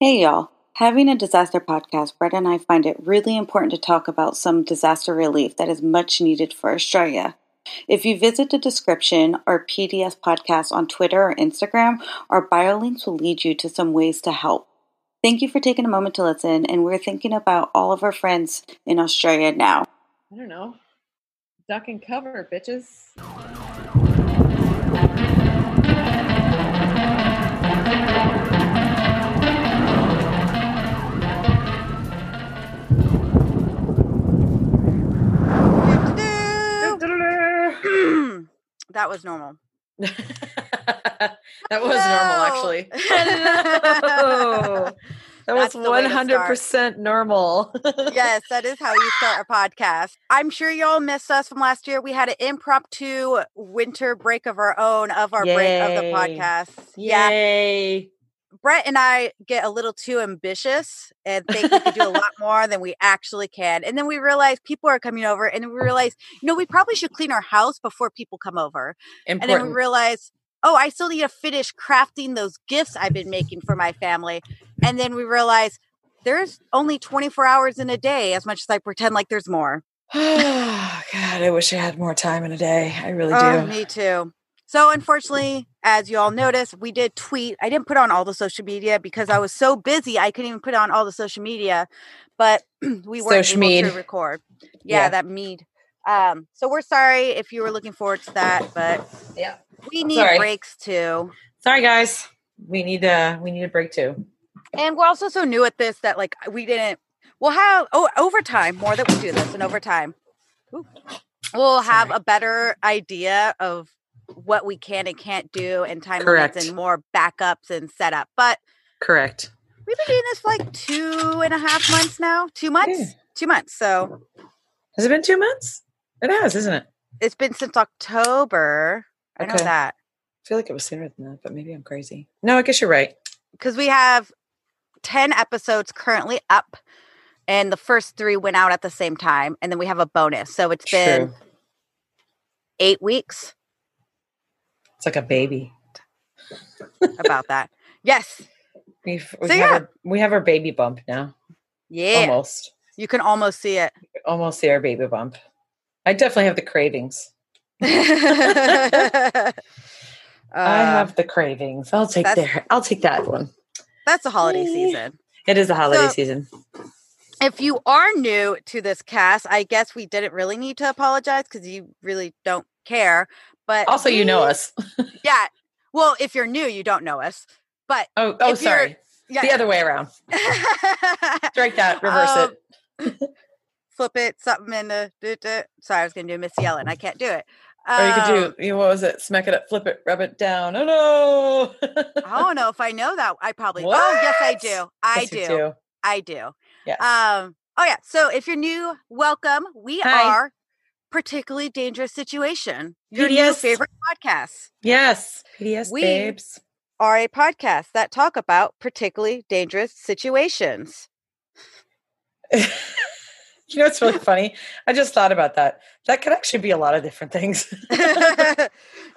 Hey, y'all. Having a disaster podcast, Brett and I find it really important to talk about some disaster relief that is much needed for Australia. If you visit the description or PDS podcast on Twitter or Instagram, our bio links will lead you to some ways to help. Thank you for taking a moment to listen, and we're thinking about all of our friends in Australia now. I don't know. Duck and cover, bitches. That was normal. that was normal, actually. That was That's one hundred percent normal. yes, that is how you start a podcast. I'm sure y'all missed us from last year. We had an impromptu winter break of our own of our break of the Yay. podcast. Yeah. Brett and I get a little too ambitious and think we can do a lot more than we actually can. And then we realize people are coming over and we realize, you know, we probably should clean our house before people come over. Important. And then we realize, oh, I still need to finish crafting those gifts I've been making for my family. And then we realize there's only 24 hours in a day, as much as I pretend like there's more. God, I wish I had more time in a day. I really Oh, do. me too. So, unfortunately, as you all noticed, we did tweet. I didn't put on all the social media because I was so busy. I couldn't even put on all the social media, but we Social able to record. Yeah, Yeah. that mead. Um, so we're sorry if you were looking forward to that, but Yeah. we need Sorry. breaks too. Sorry, guys. We need a we need a break too. And we're also so new at this that like we didn't. We'll have oh overtime more that we do this and overtime. Ooh. We'll have Sorry. a better idea of what we can and can't do and time Correct. limits and more backups and setup. But Correct. we've been doing this for like two and a half months now. Two months. Yeah. Two months. So Has it been two months? It has, isn't it? it's been since October. I know that I feel like it was sooner than that, but maybe I'm crazy. No, I guess you're right. because we have ten episodes currently up. And the first three went out at the same time, and then we have a bonus. So it's been eight weeks. It's like a baby. about that. Yes. We've, we So, have yeah. our, we have our baby bump now. Yeah. Almost. You can almost see it. Almost see our baby bump. I definitely have the cravings. uh, I have the cravings. I'll take there. I'll take that one. that's a holiday Yeah. season. It is a holiday So- season. If you are new to this cast, I guess we didn't really need to apologize because you really don't care. But Also, you know us. Yeah. Well, if you're new, you don't know us. But Oh, oh, sorry. yeah. The other way around. Strike that. Reverse Um, it. flip it, something in the. duh, duh. Sorry, I was going to do Missy Elliott. I can't do it. Or you could Um, do. You know, what was it? Smack it up, flip it, rub it down. Oh no! I don't know if I know that. I probably. Oh, yes, I do. I Yes, do. do. I do. Yeah. Um. Oh yeah. So if you're new, welcome. We Hi. are particularly dangerous situation. Your PDS. favorite podcasts yes. PDS We- babes. are a podcast that talk about particularly dangerous situations. you know what's really funny? I just thought about that. That could actually be a lot of different things.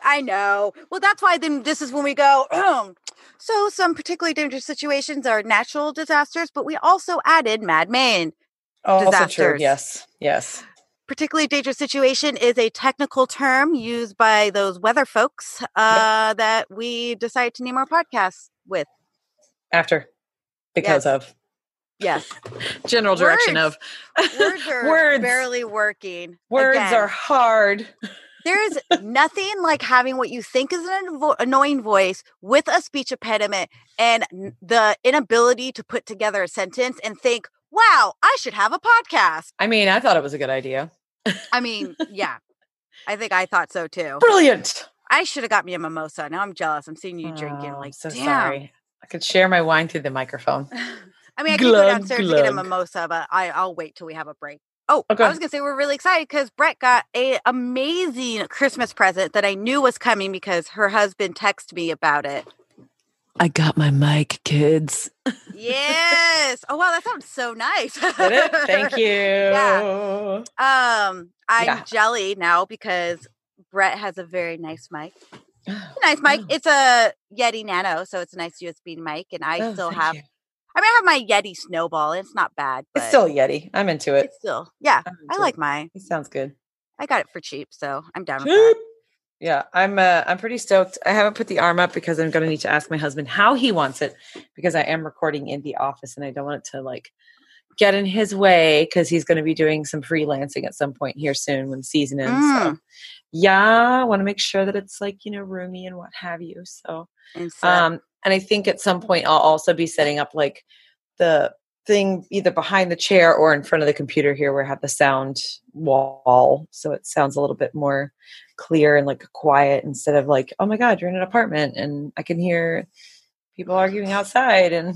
I know. Well, that's why then this is when we go. Oh, so some particularly dangerous situations are natural disasters, but we also added Mad Men. oh, also true. Disasters. Yes. Yes. Particularly dangerous situation is a technical term used by those weather folks uh, that we decided to name our podcast with. After. Because Yes. of Yes, general direction Words. of words are words. barely working. Words Again, are hard. There's nothing like having what you think is an anvo- annoying voice with a speech impediment and the inability to put together a sentence and think, "Wow, I should have a podcast." I mean, I thought it was a good idea. I mean, yeah, I think I thought so too. Brilliant. I should have got me a mimosa. Now I'm jealous. I'm seeing you drinking. Oh, Like, so damn. sorry. I could share my wine through the microphone. I mean, I could go Glug, downstairs to get a mimosa, but I, I'll wait till we have a break. Oh, oh Okay. I was gonna say we're really excited because Brett got a amazing Christmas present that I knew was coming because her husband texted me about it. I got my mic, kids. Yes. oh wow, that sounds so nice. Thank you. Yeah. Um, I'm Yeah. jelly now because Brett has a very nice mic. Nice mic. oh. It's a Yeti Nano, so it's a nice USB mic, and I Oh, still have you. I mean, I have my Yeti snowball. It's not bad. It's still a Yeti. I'm into it. It's still, yeah. I'm I into like it. mine. It sounds good. I got it for cheap, so I'm down with that. Yeah, I'm. Uh, I'm pretty stoked. I haven't put the arm up because I'm going to need to ask my husband how he wants it because I am recording in the office and I don't want it to like get in his way because he's going to be doing some freelancing at some point here soon when season ends. So, Mm. yeah, I want to make sure that it's like you know roomy and what have you. So, And so, um, and I think at some point I'll also be setting up like the thing either behind the chair or in front of the computer here where I have the sound wall. So it sounds a little bit more clear and like quiet instead of like, oh my God, you're in an apartment and I can hear people arguing outside and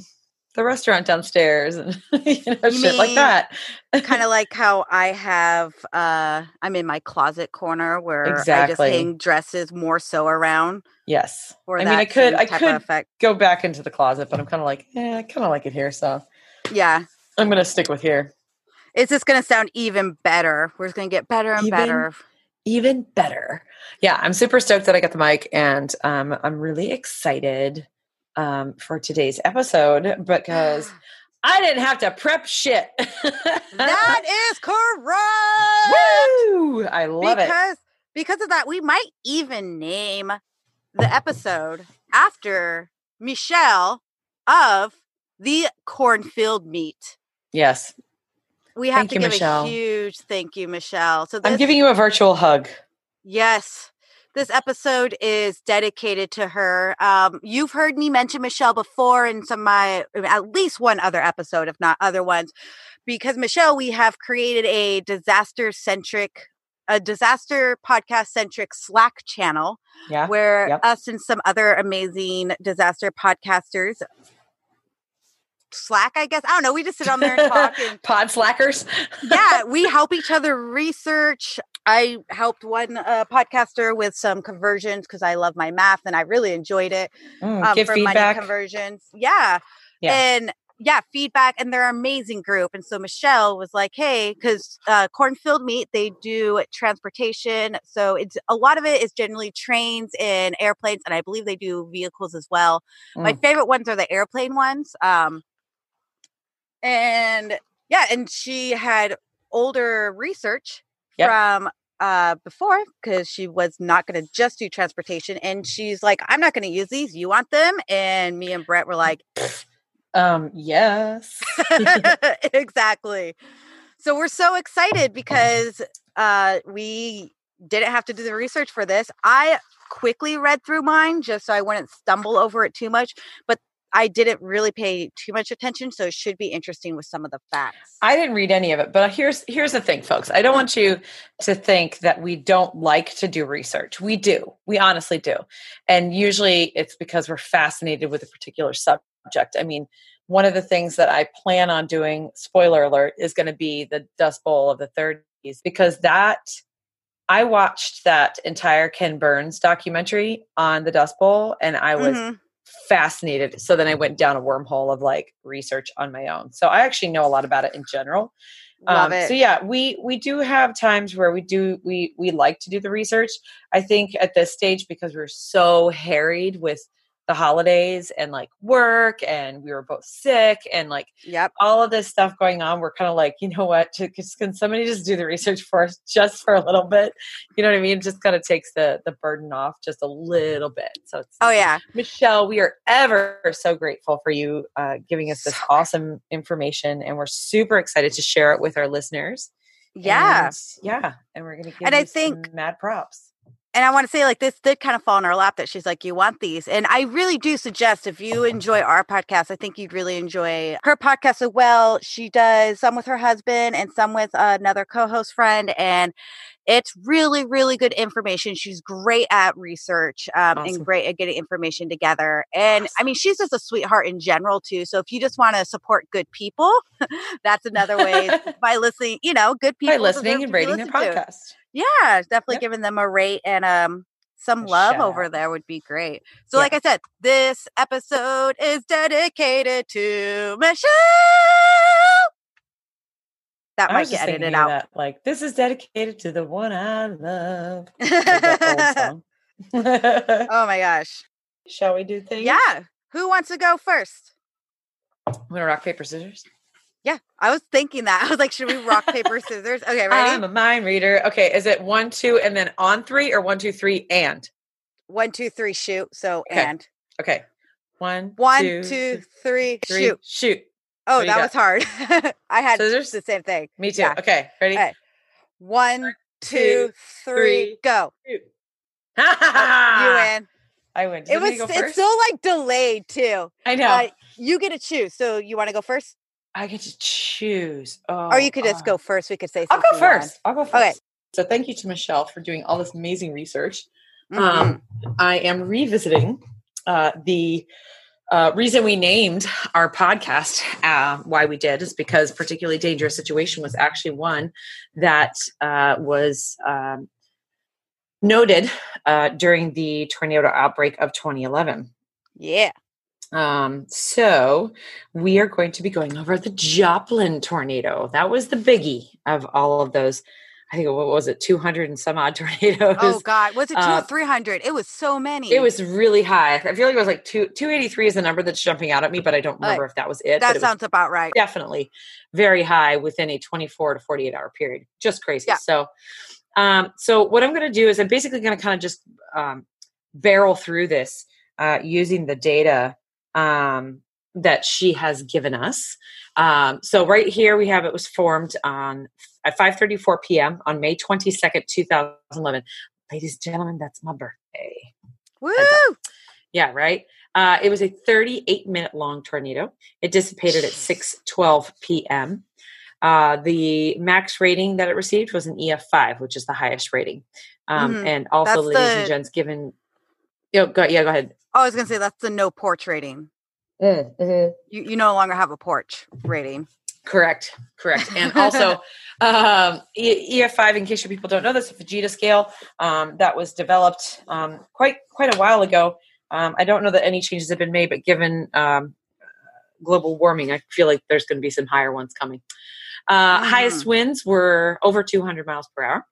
the restaurant downstairs and you know, You shit like that. kind of like how I have, uh, I'm in my closet corner where I just hang dresses more so around yes. I mean, I could, I could go back into the closet, but I'm kind of like, eh, I kind of like it here. So Yeah. I'm going to stick with here. It's just going to sound even better. We're just going to get better and Even better. even better. Yeah, I'm super stoked that I got the mic, and um, I'm really excited um, for today's episode because I didn't have to prep shit. that is correct. Woo! I love it. because because of that, we might even name the episode after Michelle of the cornfield meet. Yes, We have Thank to you, give Michelle. a huge thank you, Michelle. So this, I'm giving you a virtual hug. yes, this episode is dedicated to her. Um, you've heard me mention Michelle before in some of my at least one other episode, if not other ones, because Michelle, we have created a disaster centric, a disaster podcast centric Slack channel Yeah, where Yep. us and some other amazing disaster podcasters Slack, I guess. I don't know. We just sit on there and talk and pod slackers. yeah, we help each other research. I helped one uh, podcaster with some conversions because I love my math and I really enjoyed it Mm, um, give for money conversions. Yeah. Yeah. And yeah, feedback, and they're an amazing group. And so Michelle was like, "Hey, because uh, Cornfield Meet, they do transportation. So it's a lot of it is generally trains and airplanes, and I believe they do vehicles as well. My Mm. favorite ones are the airplane ones. Um, and yeah, and she had older research Yep. from uh before because she was not going to just do transportation and she's like i'm not going to use these you want them and me and brett were like Um, yes. exactly so we're so excited because uh we didn't have to do the research for this i quickly read through mine just so i wouldn't stumble over it too much but i didn't really pay too much attention so it should be interesting with some of the facts I didn't read any of it, but here's here's the thing, folks. I don't want you to think that we don't like to do research. We do. We honestly do. And usually it's because we're fascinated with a particular subject. I mean, one of the things that I plan on doing, spoiler alert, is going to be the Dust Bowl of the 30s because that I watched that entire Ken Burns documentary on the Dust Bowl and I was Mhm. Fascinated. So then I went down a wormhole of like research on my own. So I actually know a lot about it in general. love Um, it So yeah, we we do have times where we do we we like to do the research. I think at this stage because we're so harried with the holidays and like work and we were both sick and like yep. all of this stuff going on we're kind of like you know what? Just- can somebody just do the research for us just for a little bit? You know what i mean? Just kind of takes the the burden off just a little bit. So it's oh yeah. Michelle, we are ever so grateful for you uh, giving us this awesome information, and we're super excited to share it with our listeners. yeah. And, yeah, and we're going to give And I think- mad props. And I want to say, like, this did kind of fall in our lap that she's like, you want these. And I really do suggest if you enjoy our podcast, I think you'd really enjoy her podcast as well. She does some with her husband and some with another co host friend. And it's really, really good information. She's great at research um, Awesome. and great at getting information together. And I mean, she's just a sweetheart in general, too. So if you just want to support good people, that's another way by listening, you know, good people By listening and rating their listened to. podcast. Yeah, definitely Yep. giving them a rate and um some love over out. there would be great. So Yeah. like I said, this episode is dedicated to Michelle. That I might get edited out. that. Like, this is dedicated to the one I love. Like that old song. oh my gosh. Shall we do things? Yeah. Who wants to go first? I'm gonna rock paper scissors? Yeah, I was thinking that. I was like, should we rock paper scissors? Okay, ready? I'm a mind reader. Okay, is it one, two, and then on three, or one, two, three, and? One, two, three, shoot. So Okay. and Okay, one, one, two, two, three, three, shoot. shoot. Oh, What do you that got? was hard. I had Scissors? the same thing. Me too. Yeah. Okay, ready? Okay. One, two, two, three, three. go. You win. I win. Does It was. It's still like delayed too. I know. Uh, you get to choose. So you want to go first, I get to choose. Oh, or you could just uh, go first. We could say. I'll go first. I'll go first. Okay. So thank you to Michelle for doing all this amazing research. Mhm. Um, I am revisiting uh, the uh, reason we named our podcast uh, why we did is because particularly dangerous situation was actually one that uh, was um, noted uh, during the tornado outbreak of 2011 yeah. um, so we are going to be going over the Joplin tornado. That was the biggie of all of those. I think what was it, two hundred and some odd tornadoes. Oh God, was it two uh, three hundred? It was so many. It was really high. I feel like it was like two two eighty three is the number that's jumping out at me, but I don't remember if that was it. That it sounds about right. definitely very high within a 24 to 48 hour period just crazy Yeah. so um so what i'm going to do is i'm basically going to kind of just um barrel through this uh using the data um that she has given us um so right here we have it was formed on at 5:34 p.m. on May 22nd 2011 ladies and gentlemen that's my birthday Woo! yeah, right. Uh, it was a 38 minute long tornado. It dissipated at 6:12 p.m. Uh, the max rating that it received was an EF5, which is the highest rating. Um, Mhm. And also, That's ladies and gents, given yo, go, yeah, go ahead. Oh, I was gonna say that's the no porch rating. You you no longer have a porch rating. Correct, correct. And also, um, E- EF5, in case your people don't know this, the Fujita scale um, that was developed um, quite quite a while ago. Um, I don't know that any changes have been made, but given um, global warming, I feel like there's going to be some higher ones coming. Uh, Highest winds were over 200 miles per hour.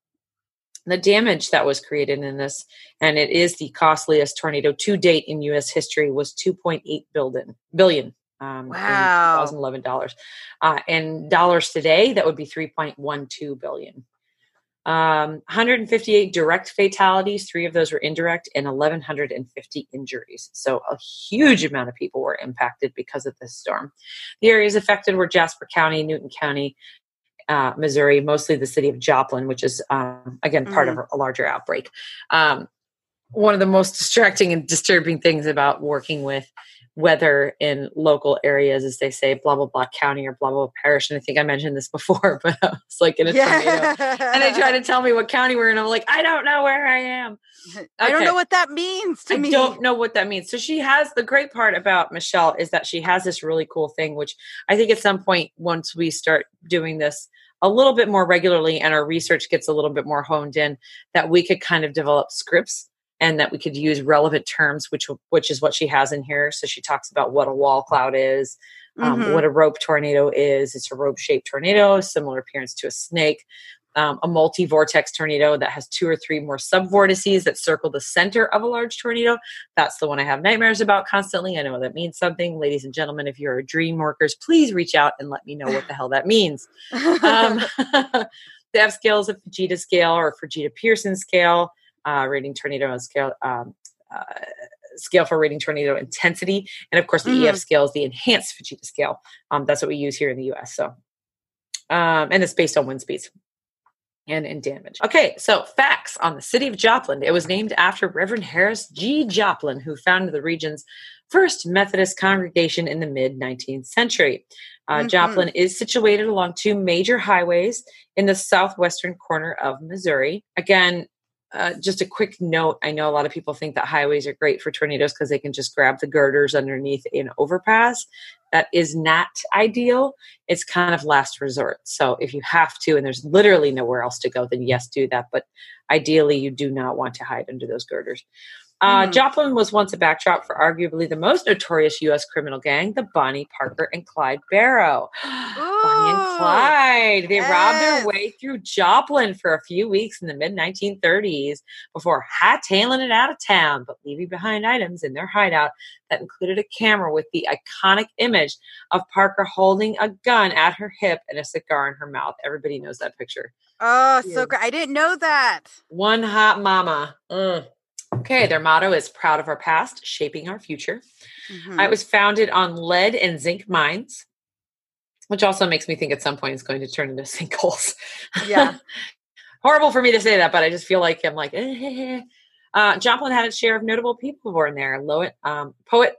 The damage that was created in this, and it is the costliest tornado to date in U.S. history, was 2.8 billion billion. Um, Wow. in 2011 dollars, uh, in dollars today, that would be 3.12 billion. Um, 158 direct fatalities, three of those were indirect, and 1,150 injuries. So a huge amount of people were impacted because of this storm. The areas affected were Jasper County, Newton County, uh, Missouri, mostly the city of Joplin, which is um, again part of a larger outbreak. Um, one of the most distracting and disturbing things about working with weather in local areas as they say blah blah blah county or blah blah, parish. And I think I mentioned this before, but I was like in a tornado. And they try to tell me what county we're in. I'm like, I don't know where I am. I don't know what that means to I me. don't know what that means. So she has the great part about Michelle is that she has this really cool thing, which I think at some point, once we start doing this a little bit more regularly and our research gets a little bit more honed in, that we could kind of develop scripts and that we could use relevant terms, which which is what she has in here. So she talks about what a wall cloud is, um, Mhm. what a rope tornado is. It's a rope shaped tornado, similar appearance to a snake. Um, a multi vortex tornado that has two or three more sub vortices that circle the center of a large tornado. That's the one I have nightmares about constantly. I know that means something. Ladies and gentlemen, if you're a dream workers, please reach out and let me know what the hell that means. Um, they have scales of Fujita scale or Fujita Pearson scale, uh, rating tornado scale. Um, uh, scale for rating tornado intensity and of course the ef Mhm. scale is the enhanced fujita scale um, that's what we use here in the us so um, and it's based on wind speeds and in damage. Okay, so facts on the city of Joplin. It was named after Reverend Harris G. Joplin, who founded the region's first Methodist congregation in the mid 19th century. Uh, Mhm. Joplin is situated along two major highways in the southwestern corner of Missouri. Again, uh, just a quick note I know a lot of people think that highways are great for tornadoes because they can just grab the girders underneath an overpass. That is not ideal. It's kind of last resort. So if you have to, and there's literally nowhere else to go, then yes, do that. But ideally, you do not want to hide under those girders. Uh, Mhm. Joplin was once a backdrop for arguably the most notorious U.S. criminal gang, the Bonnie Parker and Clyde Barrow. Bonnie and Clyde. They robbed their way through Joplin for a few weeks in the mid 1930s before hightailing it out of town, but leaving behind items in their hideout that included a camera with the iconic image of Parker holding a gun at her hip and a cigar in her mouth. Everybody knows that picture. Oh, Yeah. so great. I didn't know that. One hot mama. Mm. Okay, their motto is proud of our past, shaping our future. Mhm. It was founded on lead and zinc mines, which also makes me think at some point it's going to turn into sinkholes. Yeah. Horrible for me to say that, but I just feel like I'm like, eh. uh, Joplin had its share of notable people born there. Loet, um, poet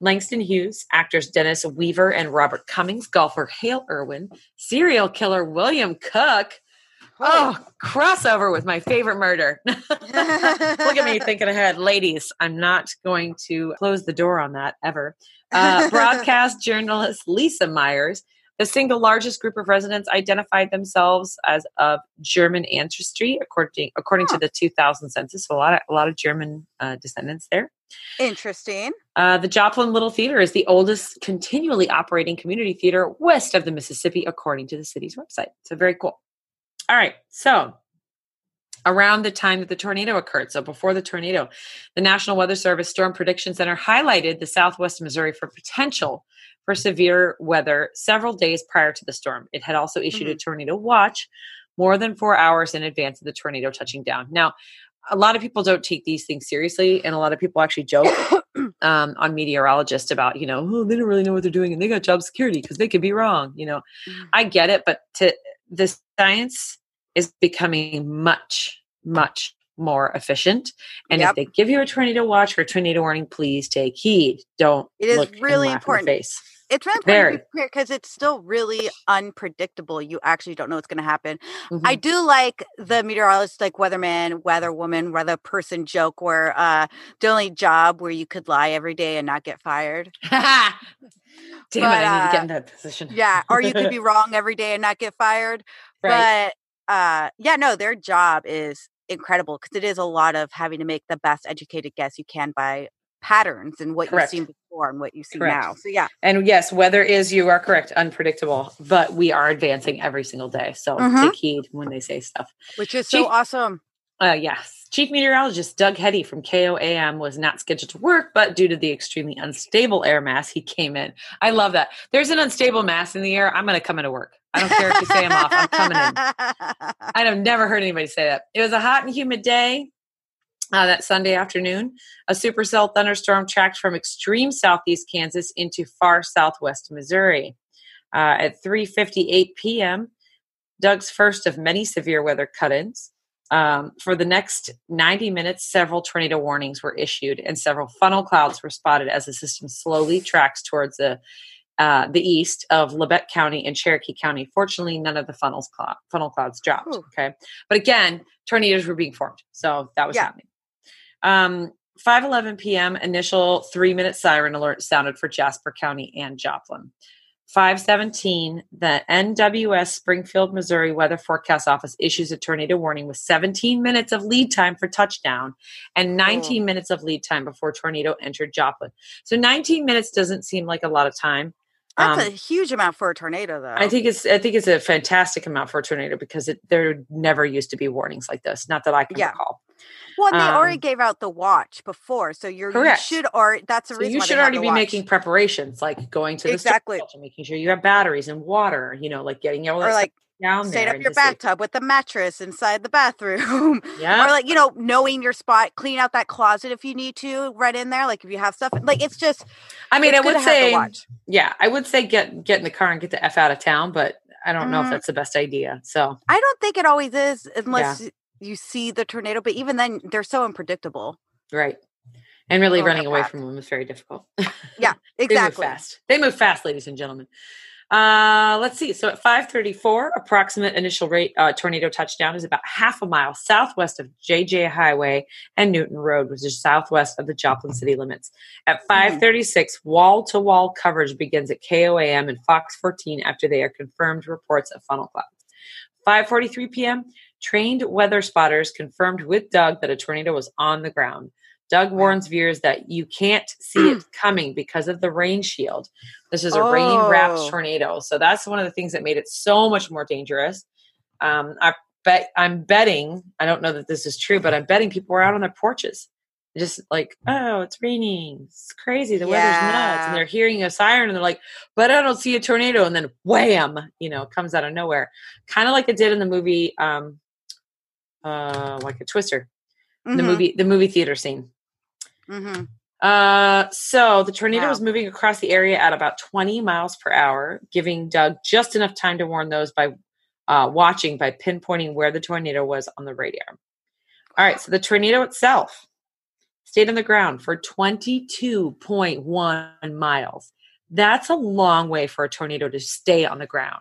Langston Hughes, actors Dennis Weaver and Robert Cummings, golfer Hale Irwin, serial killer William Cook. Oh, crossover with my favorite murder. Look at me thinking ahead. Ladies, I'm not going to close the door on that ever. Uh, broadcast journalist Lisa Myers, the single largest group of residents identified themselves as of German ancestry, according according to the 2000 census. So a lot of a lot of German uh, descendants there. Interesting. Uh, the Joplin Little Theater is the oldest continually operating community theater west of the Mississippi, according to the city's website. So very cool. All right, so around the time that the tornado occurred, so before the tornado, the National Weather Service Storm Prediction Center highlighted the southwest Missouri for potential for severe weather several days prior to the storm. It had also issued a tornado watch more than four hours in advance of the tornado touching down. Now, a lot of people don't take these things seriously, and a lot of people actually joke um, on meteorologists about, you know, oh, they don't really know what they're doing, and they got job security because they could be wrong. You know, Mm. I get it, but to the science is becoming much, much more efficient. And Yep. if they give you a tornado watch or a tornado warning, please take heed. Don't. It is really laugh in the important. It's really Very. important because it's still really unpredictable. You actually don't know what's going to happen. I Mhm. do like the meteorologist, like weatherman, weather woman, weather person joke where uh, the only job where you could lie every day and not get fired. Damn But, it! I need to get uh, in that position. Yeah, or you could be wrong every day and not get fired. right. But uh, yeah, no, their job is incredible because it is a lot of having to make the best educated guess you can by patterns and what Correct. you've seen before and what you see Correct. now. So yeah, And yes, weather is, you are correct, unpredictable, but we are advancing every single day. So Mhm. take heed when they say stuff. which is so awesome. Uh, yes. Chief Meteorologist Doug Heady from KOAM was not scheduled to work, but due to the extremely unstable air mass, he came in. I love that. There's an unstable mass in the air. I'm going to come into work. I don't care if you say I'm off. I'm coming in. I have never heard anybody say that. It was a hot and humid day uh, that Sunday afternoon. A supercell thunderstorm tracked from extreme southeast Kansas into far southwest Missouri. Uh, at 3:58 p.m., Doug's first of many severe weather cut-ins. Um, for the next 90 minutes, several tornado warnings were issued, and several funnel clouds were spotted as the system slowly tracks towards the uh, the east of Labette County and Cherokee County. Fortunately, none of the funnels clou- funnel clouds dropped. Whew. Okay, but again, tornadoes were being formed, so that was Yeah. happening. Um, 5:11 p.m. Initial three-minute siren alert sounded for Jasper County and Joplin. 517, the NWS Springfield, Missouri Weather Forecast Office issues a tornado warning with 17 minutes of lead time for touchdown and 19 minutes of lead time before tornado entered Joplin. So 19 minutes doesn't seem like a lot of time. That's Um, a huge amount for a tornado, though. I think it's I think it's a fantastic amount for a tornado because it, there never used to be warnings like this. Not that I can Yeah. recall. Well, and they already um, gave out the watch before, so you're Correct. you should already. That's the So reason you should already be watch. making preparations, like going to the Exactly. shelter, making sure you have batteries and water. You know, like getting all that or like down set there. up your just, like, bathtub with the mattress inside the bathroom. Yeah. or like you know knowing your spot, clean out that closet if you need to, right in there. Like if you have stuff, like it's just. I mean, I would to have the say, yeah, I would say get get in the car and get the f out of town, but I don't know if Mhm. that's the best idea. So I don't think it always is unless y- you see the tornado. But even then, they're so unpredictable. right, and really Go running away from them is very difficult. Yeah, exactly. They move fast. They move fast, ladies and gentlemen. Uh, let's see. So at 534, approximate initial rate uh, tornado touchdown is about half a mile southwest of JJ Highway and Newton Road, which is southwest of the Joplin city limits. At 536, wall to wall coverage begins at KOAM and Fox 14 after they are confirmed reports of funnel clouds. 5:43 p.m. Trained weather spotters confirmed with Doug that a tornado was on the ground. Doug warns viewers that you can't see it coming because of the rain shield. This is a rain wrapped Oh. tornado. So that's one of the things that made it so much more dangerous. Um, I bet I'm betting, I don't know that this is true, but I'm betting people were out on their porches. Just like, oh, it's raining. It's crazy. The weather's nuts. And they're hearing a siren and they're like, but I don't see a tornado. And then wham, you know, comes out of nowhere. Kind of like it did in the movie, um, uh, like a twister, the Mhm, movie, the movie theater scene. mhm. Uh, so the tornado Wow. was moving across the area at about 20 miles per hour, giving Doug just enough time to warn those by uh, watching by pinpointing where the tornado was on the radar. All right, so the tornado itself stayed on the ground for 22.1 miles. That's a long way for a tornado to stay on the ground.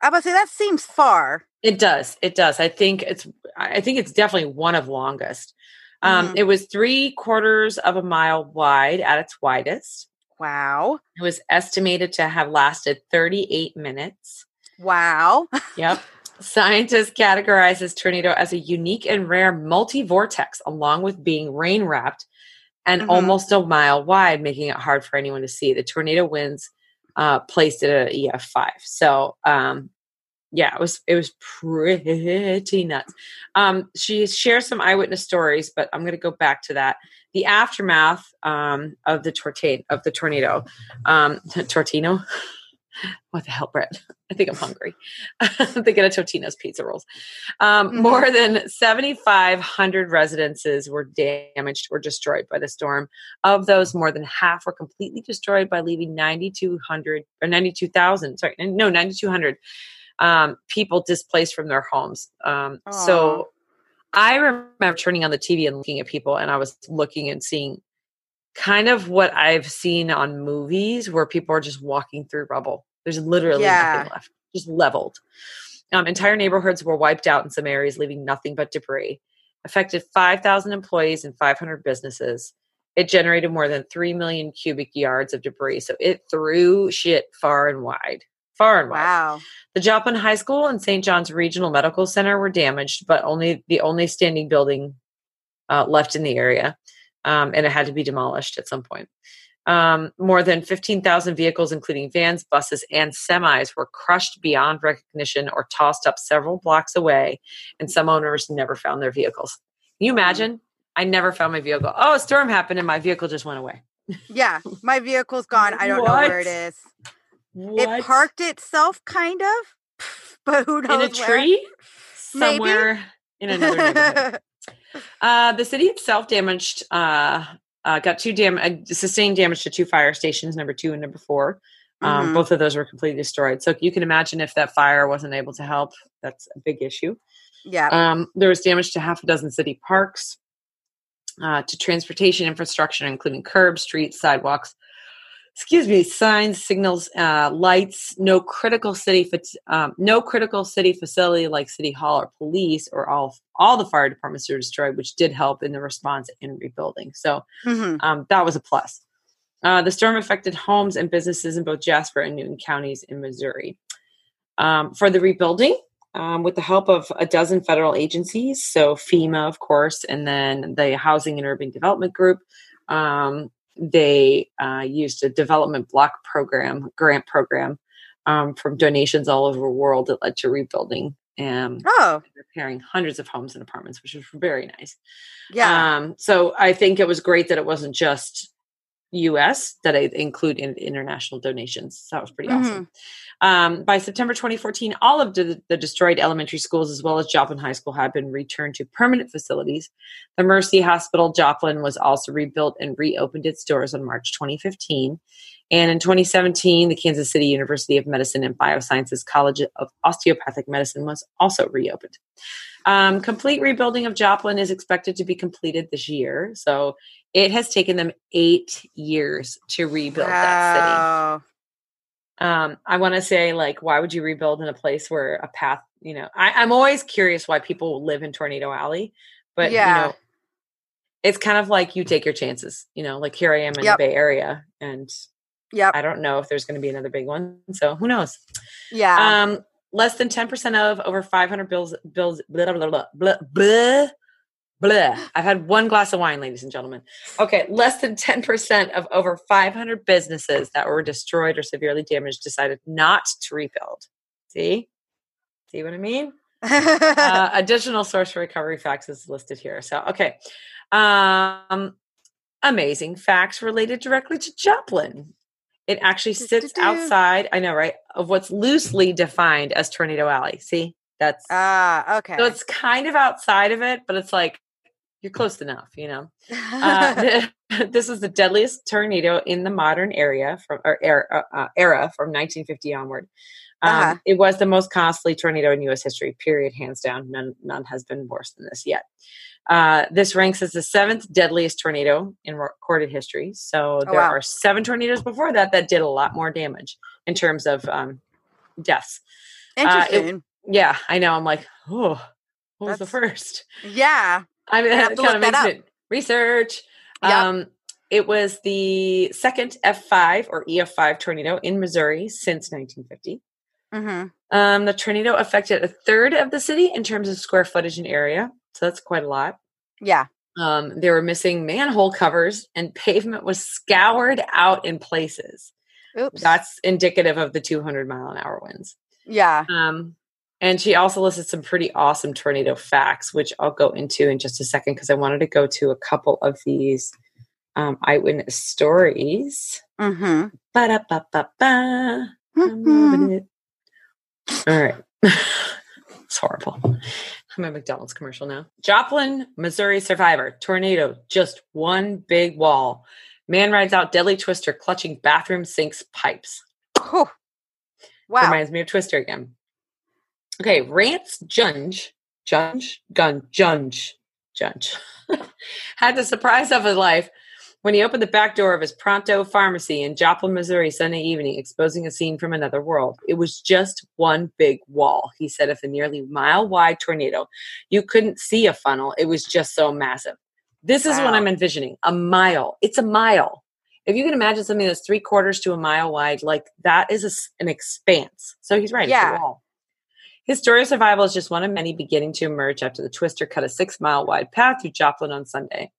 I was say that seems far. It does. It does. I think it's. I think it's definitely one of longest. Um, Mhm. It was three quarters of a mile wide at its widest. Wow. It was estimated to have lasted 38 minutes. Wow. Yep. Scientists categorize this tornado as a unique and rare multi vortex, along with being rain wrapped and Mhm. almost a mile wide, making it hard for anyone to see. The tornado winds uh, placed it at a EF5. So, um, yeah, it was it was pretty nuts. Um, she shares some eyewitness stories, but I'm going to go back to that. The aftermath um, of the tornado of the tornado, um, Tortino. What the hell, Brett? I think I'm hungry. I'm thinking of Totino's pizza rolls. Um, Mhm. More than 7,500 residences were damaged or destroyed by the storm. Of those, more than half were completely destroyed by leaving 9,200 or 92,000. Sorry, no, 9,200 um, people displaced from their homes. Um, so I remember turning on the TV and looking at people, and I was looking and seeing kind of what I've seen on movies where people are just walking through rubble. There's literally Yeah. nothing left, just leveled. Um, entire neighborhoods were wiped out in some areas, leaving nothing but debris. Affected 5,000 employees and 500 businesses. It generated more than 3 million cubic yards of debris. So it threw shit far and wide. Far and wide. Wow. The Joplin High School and St. John's Regional Medical Center were damaged, but only the only standing building uh, left in the area, um, and it had to be demolished at some point. Um, more than 15,000 vehicles, including vans, buses, and semis, were crushed beyond recognition or tossed up several blocks away, and some owners never found their vehicles. Can you imagine? I never found my vehicle. Oh, a storm happened and my vehicle just went away. Yeah. My vehicle's gone. I don't know where it What? is. What? It parked itself, kind of, but who knows? in a where. tree Maybe. somewhere in another neighborhood. Uh, the city itself damaged, uh, uh, got two dam, uh, sustained damage to two fire stations, number two and number four. Um, Mhm. Both of those were completely destroyed. So you can imagine if that fire wasn't able to help, that's a big issue. yeah. Um, there was damage to half a dozen city parks, uh, to transportation infrastructure, including curbs, streets, sidewalks. Excuse me, signs, signals, uh, lights. No critical city, um, no critical city facility like city hall or police or all all the fire departments were destroyed, which did help in the response and rebuilding. So Mhm. um, that was a plus. Uh, the storm affected homes and businesses in both Jasper and Newton counties in Missouri. Um, for the rebuilding, um, with the help of a dozen federal agencies, so FEMA, of course, and then the Housing and Urban Development Group, um, they uh, used a development block program, grant program, um, from donations all over the world that led to rebuilding and Oh, repairing hundreds of homes and apartments, which was very nice. yeah. Um, so I think it was great that it wasn't just U.S. that I include in international donations. So that was pretty awesome. Um, by September 2014, all of the, the destroyed elementary schools, as well as Joplin High School, had been returned to permanent facilities. The Mercy Hospital Joplin was also rebuilt and reopened its doors on March 2015. And in 2017, the Kansas City University of Medicine and Biosciences College of Osteopathic Medicine was also reopened. Um, complete rebuilding of Joplin is expected to be completed this year. So it has taken them eight years to rebuild that city. Um, I want to say, like, why would you rebuild in a place where a path, you know, I, I'm always curious why people live in Tornado Alley, but, Yeah. you know, it's kind of like you take your chances, you know, like here I am in Yep. the Bay Area and Yep. I don't know if there's going to be another big one. So who knows? Yeah. Um, less than 10% of over 500 bills, bills, blah, blah, blah, blah, blah, Blah. I've had one glass of wine, ladies and gentlemen. Okay, less than 10% of over 500 businesses that were destroyed or severely damaged decided not to rebuild. See? See what I mean? uh, additional source for recovery facts is listed here. So, okay. Um, amazing facts related directly to Joplin. It actually sits outside, I know, right, of what's loosely defined as Tornado Alley. See? That's ah, okay. So it's kind of outside of it, but it's like you're close enough, you know. Uh, this is the deadliest tornado in the modern area from or era, uh, uh era from 1950 onward. Um, uh-huh. It was the most costly tornado in U.S. history. Period, hands down. None, none has been worse than this yet. Uh, this ranks as the seventh deadliest tornado in recorded history. So oh, there wow. are seven tornadoes before that that did a lot more damage in terms of um, deaths. Interesting. Uh, it, yeah, I know. I'm like, oh, what That's, was the first? Yeah. I mean, that kind of makes it research. Yep. Um, it was the second F5 or EF5 tornado in Missouri since 1950. Mm-hmm. Um, the tornado affected a third of the city in terms of square footage and area. So that's quite a lot. Yeah. Um, they were missing manhole covers and pavement was scoured out in places. Oops. That's indicative of the 200 mile an hour winds. Yeah. Um, and she also listed some pretty awesome tornado facts, which I'll go into in just a second because I wanted to go to a couple of these um, eyewitness stories. Mm-hmm. Ba-da-ba-ba-ba. Mm-hmm. All right. it's horrible. I'm a McDonald's commercial now. Joplin, Missouri survivor. Tornado. Just one big wall. Man rides out deadly twister clutching bathroom sinks pipes. Oh. Wow. Reminds me of Twister again. Okay, Rance Junge, Junge, Gun, Junge, Junge, had the surprise of his life when he opened the back door of his Pronto Pharmacy in Joplin, Missouri, Sunday evening, exposing a scene from another world. It was just one big wall, he said, of a nearly mile wide tornado. You couldn't see a funnel, it was just so massive. This is wow. what I'm envisioning a mile. It's a mile. If you can imagine something that's three quarters to a mile wide, like that is a, an expanse. So he's right. Yeah. It's a wall. His story of survival is just one of many beginning to emerge after the twister cut a six mile wide path through Joplin on Sunday.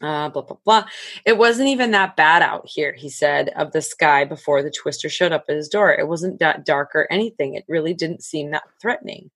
Uh, blah, blah, blah. It wasn't even that bad out here, he said, of the sky before the twister showed up at his door. It wasn't that dark or anything. It really didn't seem that threatening.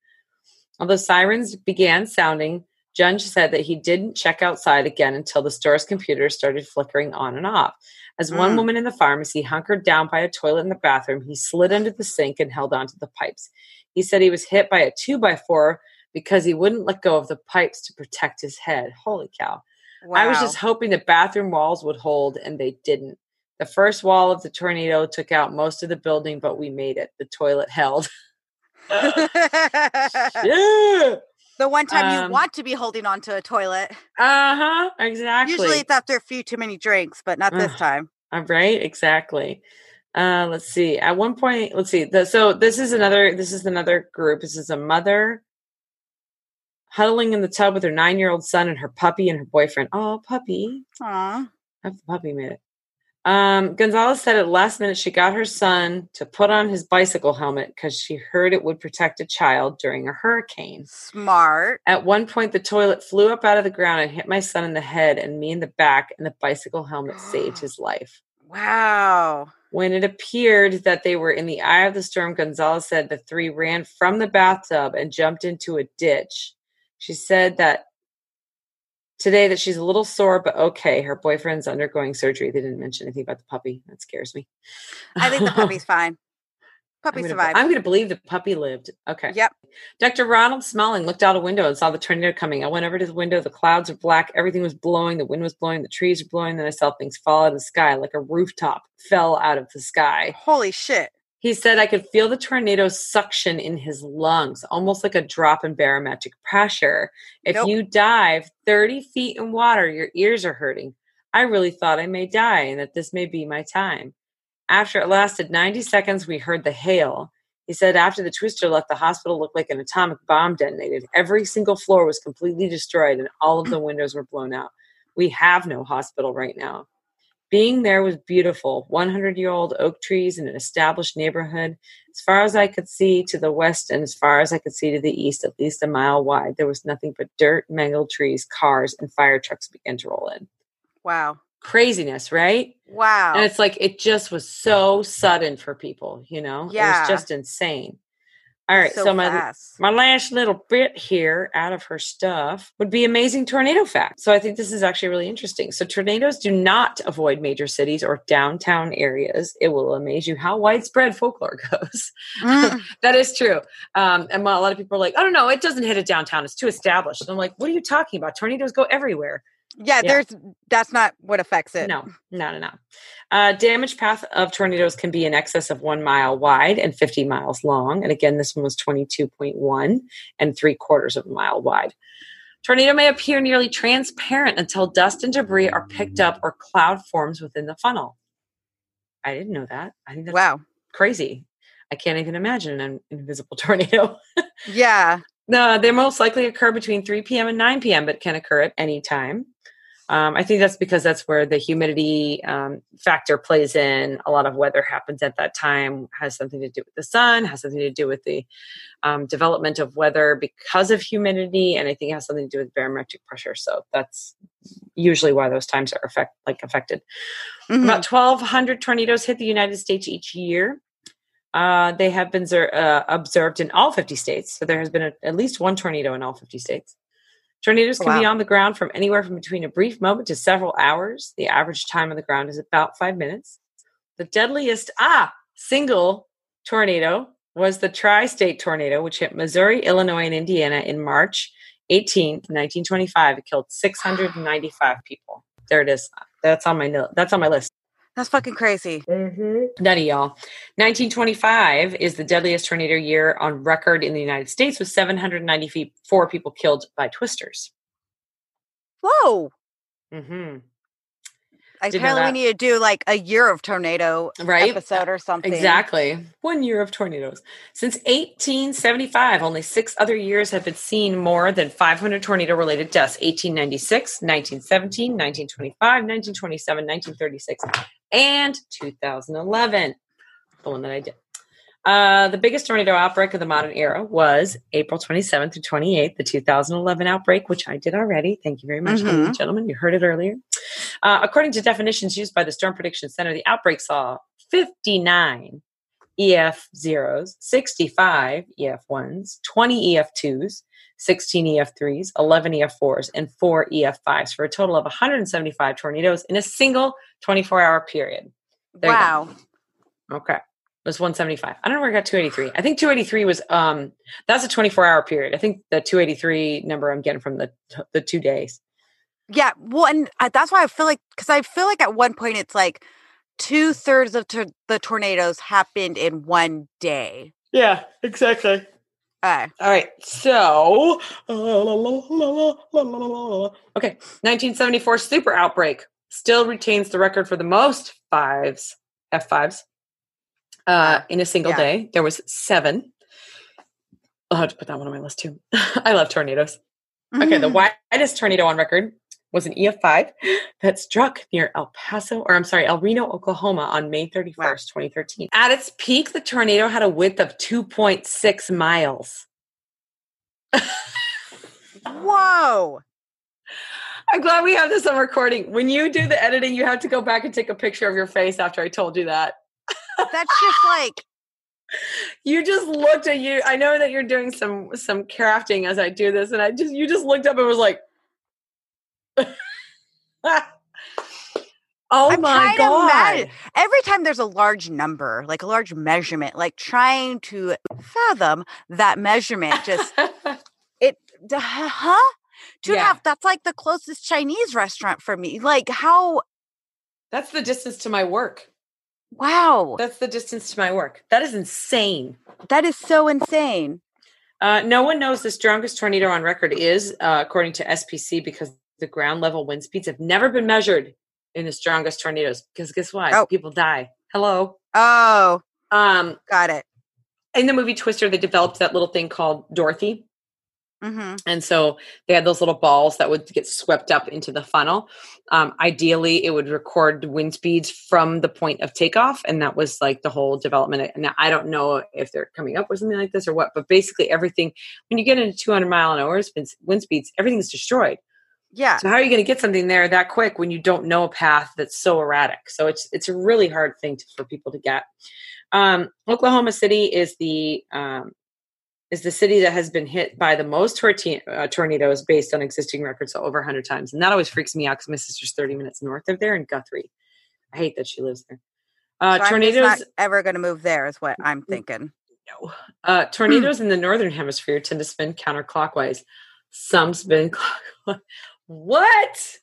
Although sirens began sounding, Junge said that he didn't check outside again until the store's computer started flickering on and off. As mm. one woman in the pharmacy hunkered down by a toilet in the bathroom, he slid under the sink and held onto the pipes. He said he was hit by a two by four because he wouldn't let go of the pipes to protect his head. Holy cow. Wow. I was just hoping the bathroom walls would hold, and they didn't. The first wall of the tornado took out most of the building, but we made it. The toilet held. yeah. The one time um, you want to be holding on to a toilet. Uh huh. Exactly. Usually it's after a few too many drinks, but not this time. Uh, right. Exactly. Uh, let's see. At one point, let's see. The, so this is another. This is another group. This is a mother huddling in the tub with her nine-year-old son and her puppy and her boyfriend. Oh, puppy. Aw. the puppy made it. Um, Gonzalez said at last minute she got her son to put on his bicycle helmet because she heard it would protect a child during a hurricane. Smart. At one point, the toilet flew up out of the ground and hit my son in the head and me in the back, and the bicycle helmet saved his life. Wow. When it appeared that they were in the eye of the storm, Gonzalez said the three ran from the bathtub and jumped into a ditch. She said that today that she's a little sore, but okay. Her boyfriend's undergoing surgery. They didn't mention anything about the puppy. That scares me. I think the puppy's fine. Puppy I'm survived. Gonna, I'm going to believe the puppy lived. Okay. Yep. Dr. Ronald Smalling looked out a window and saw the tornado coming. I went over to the window. The clouds are black. Everything was blowing. The wind was blowing. The trees were blowing. Then I saw things fall out of the sky like a rooftop fell out of the sky. Holy shit. He said, I could feel the tornado suction in his lungs, almost like a drop in barometric pressure. If nope. you dive 30 feet in water, your ears are hurting. I really thought I may die and that this may be my time. After it lasted 90 seconds, we heard the hail. He said, after the twister left, the hospital looked like an atomic bomb detonated. Every single floor was completely destroyed and all of the windows were blown out. We have no hospital right now. Being there was beautiful 100 year old oak trees in an established neighborhood. As far as I could see to the west and as far as I could see to the east, at least a mile wide, there was nothing but dirt, mangled trees, cars, and fire trucks began to roll in. Wow. Craziness, right? Wow. And it's like it just was so sudden for people, you know? Yeah. It was just insane. All right, so, so, my fast. my last little bit here out of her stuff would be amazing tornado facts. So I think this is actually really interesting. So tornadoes do not avoid major cities or downtown areas. It will amaze you how widespread folklore goes. Mm, that is true. Um, and while a lot of people are like, "Oh no, no, it doesn't hit a downtown. It's too established." And I'm like, "What are you talking about? Tornadoes go everywhere." Yeah, Yeah. there's that's not what affects it. No, no, no, no. Uh, damage path of tornadoes can be in excess of one mile wide and 50 miles long. And again, this one was 22.1 and three quarters of a mile wide. Tornado may appear nearly transparent until dust and debris are picked up or cloud forms within the funnel. I didn't know that. I think that's Wow. crazy. I can't even imagine an invisible tornado. Yeah. No, they most likely occur between 3 p.m. and 9 p.m., but can occur at any time. Um, I think that's because that's where the humidity um, factor plays in. A lot of weather happens at that time, has something to do with the sun, has something to do with the um, development of weather because of humidity, and I think it has something to do with barometric pressure. So that's usually why those times are affect, like affected. Mhm. About 1,200 tornadoes hit the United States each year. Uh, they have been uh, observed in all 50 states. So there has been a, at least one tornado in all 50 states. Tornadoes can be on the ground from anywhere from between a brief moment to several hours. The average time on the ground is about five minutes. The deadliest, ah, single tornado was the tri state tornado, which hit Missouri, Illinois, and Indiana in March 18th, 1925. It killed 695 people. There it is. That's on my note. That's on my list. That's fucking crazy. Nutty, y'all. 1925 is the deadliest tornado year on record in the United States, with 794 people killed by twisters. Whoa. hmm I Didn't know apparently we need to do like a year of tornado Right? episode or something. Exactly. One year of tornadoes. Since 1875, only six other years have been seen more than 500 tornado related deaths 1896, 1917, 1925, 1927, 1936, and 2011. The one that I did. Uh, the biggest tornado outbreak of the modern era was April 27th through 28th, the 2011 outbreak, which I did already. Thank you very much, ladies and gentlemen. You heard it earlier. Uh, according to definitions used by the Storm Prediction Center, the outbreak saw 59 EF zeros, 65 EF ones, 20 EF twos, 16 EF threes, 11 EF fours, and 4 EF fives for a total of 175 tornadoes in a single 24 hour period. There wow. Okay. It was 175. I don't know where I got 283. I think 283 was um that's a 24 hour period. I think the 283 number I'm getting from the the two days. Yeah. Well, and I, that's why I feel like because I feel like at one point it's like two thirds of tor- the tornadoes happened in one day. Yeah, exactly. Uh, All right. So, okay, 1974 super outbreak still retains the record for the most fives, F5s, uh, in a single Yeah. day. There was seven. I'll have to put that one on my list too. I love tornadoes. Okay, the widest tornado on record was an EF5 that struck near El Paso, or I'm sorry, El Reno, Oklahoma on May 31st, 2013. At its peak, the tornado had a width of 2.6 miles. Whoa. I'm glad we have this on recording. When you do the editing, you have to go back and take a picture of your face after I told you that. That's just like You just looked at you. I know that you're doing some some crafting as I do this, and I just you just looked up and was like, "Oh I'm my god!" every time there's a large number, like a large measurement, like trying to fathom that measurement, just it, huh? Two and a half. That's like the closest Chinese restaurant for me. Like how? That's the distance to my work. Wow, That's the distance to my work. That is insane. that is so insane. Uh, no one knows the strongest tornado on record is, uh, according to SPC, because the ground level wind speeds have never been measured in the strongest tornadoes. Because guess what? Oh. People die. Hello. Oh, Um, got it. in the movie Twister, they developed that little thing called Dorothy. Mm-hmm. And so they had those little balls that would get swept up into the funnel. Um, ideally, it would record wind speeds from the point of takeoff. And that was like the whole development. Now, I don't know if they're coming up with something like this or what, but basically, everything, when you get into 200 mile an hour wind speeds, everything's destroyed. Yeah. So how are you going to get something there that quick when you don't know a path that's so erratic? So it's it's a really hard thing to, for people to get. Um, Oklahoma City is the um, is the city that has been hit by the most torti- uh, tornadoes based on existing records, so over 100 times. And that always freaks me out because my sister's 30 minutes north of there in Guthrie. I hate that she lives there. Uh, So tornadoes, not ever going to move there, is what I'm thinking. no. Uh, tornadoes in the northern hemisphere tend to spin counterclockwise. Some spin clockwise. What?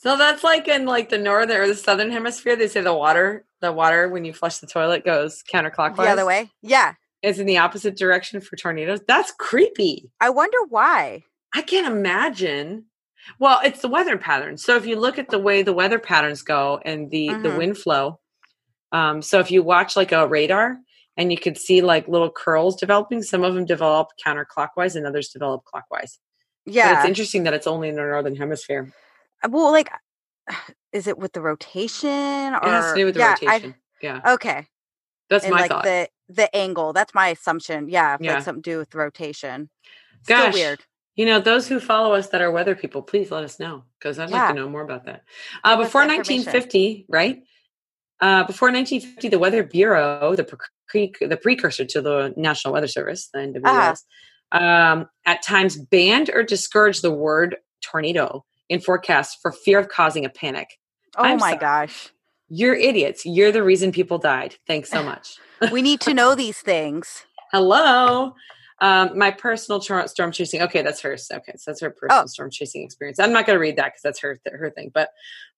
So that's like in like the northern or the southern hemisphere. They say the water, the water when you flush the toilet goes counterclockwise. The other way. Yeah. Is in the opposite direction for tornadoes. That's creepy. I wonder why. I can't imagine. Well, it's the weather patterns. So if you look at the way the weather patterns go and the the Mhm. wind flow, um, so if you watch like a radar and you could see like little curls developing, some of them develop counterclockwise and others develop clockwise. But Yeah. it's interesting that it's only in the northern hemisphere. well, like, is it with the rotation or It has to do with the yeah, rotation. yeah, okay. that's and my like thought. the the angle. That's my assumption. Yeah. Yeah. Like something to do with rotation. Still Gosh, weird. You know, those who follow us that are weather people, please let us know because I'd like to know more about that. Uh, before 1950, right? Uh, before 1950, the Weather Bureau, the pre- the precursor to the National Weather Service, the NWS, Uh-huh. um, at times banned or discouraged the word tornado in forecasts for fear of causing a panic. Oh I'm my sorry. gosh. You're idiots. You're the reason people died. Thanks so much. we need to know these things. Hello. Um, my personal tor- storm chasing. Okay, that's hers. Okay, so that's her personal Oh. storm chasing experience. I'm not going to read that because that's her th- her thing. But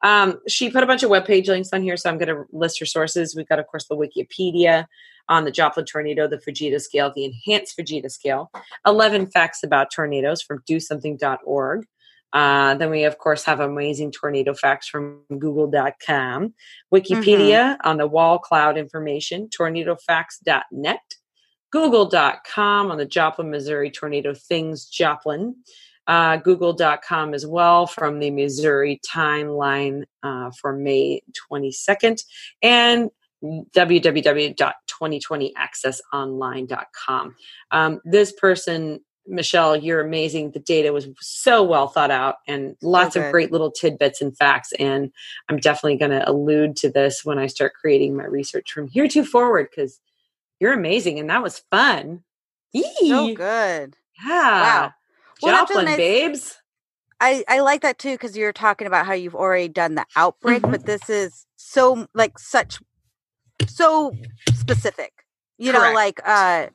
um, she put a bunch of webpage links on here, so I'm going to list her sources. We've got, of course, the Wikipedia on the Joplin tornado, the Fujita scale, the enhanced Fujita scale, 11 facts about tornadoes from DoSomething.org. Uh, then we, of course, have amazing tornado facts from Google.com, Wikipedia on the wall cloud information, tornadofacts.net, Google.com on the Joplin, Missouri tornado things, Joplin. Uh, Google.com as well from the Missouri timeline uh, for May 22nd, and www.2020accessonline.com. Um, this person, Michelle, you're amazing. The data was so well thought out and lots of great little tidbits and facts. And I'm definitely going to allude to this when I start creating my research from here to forward because you're amazing and that was fun. So good. Yeah. Wow. Well, Joplin, nice. babes. I, I like that too because you're talking about how you've already done the outbreak, Mhm. but this is so like such so specific. You know, like uh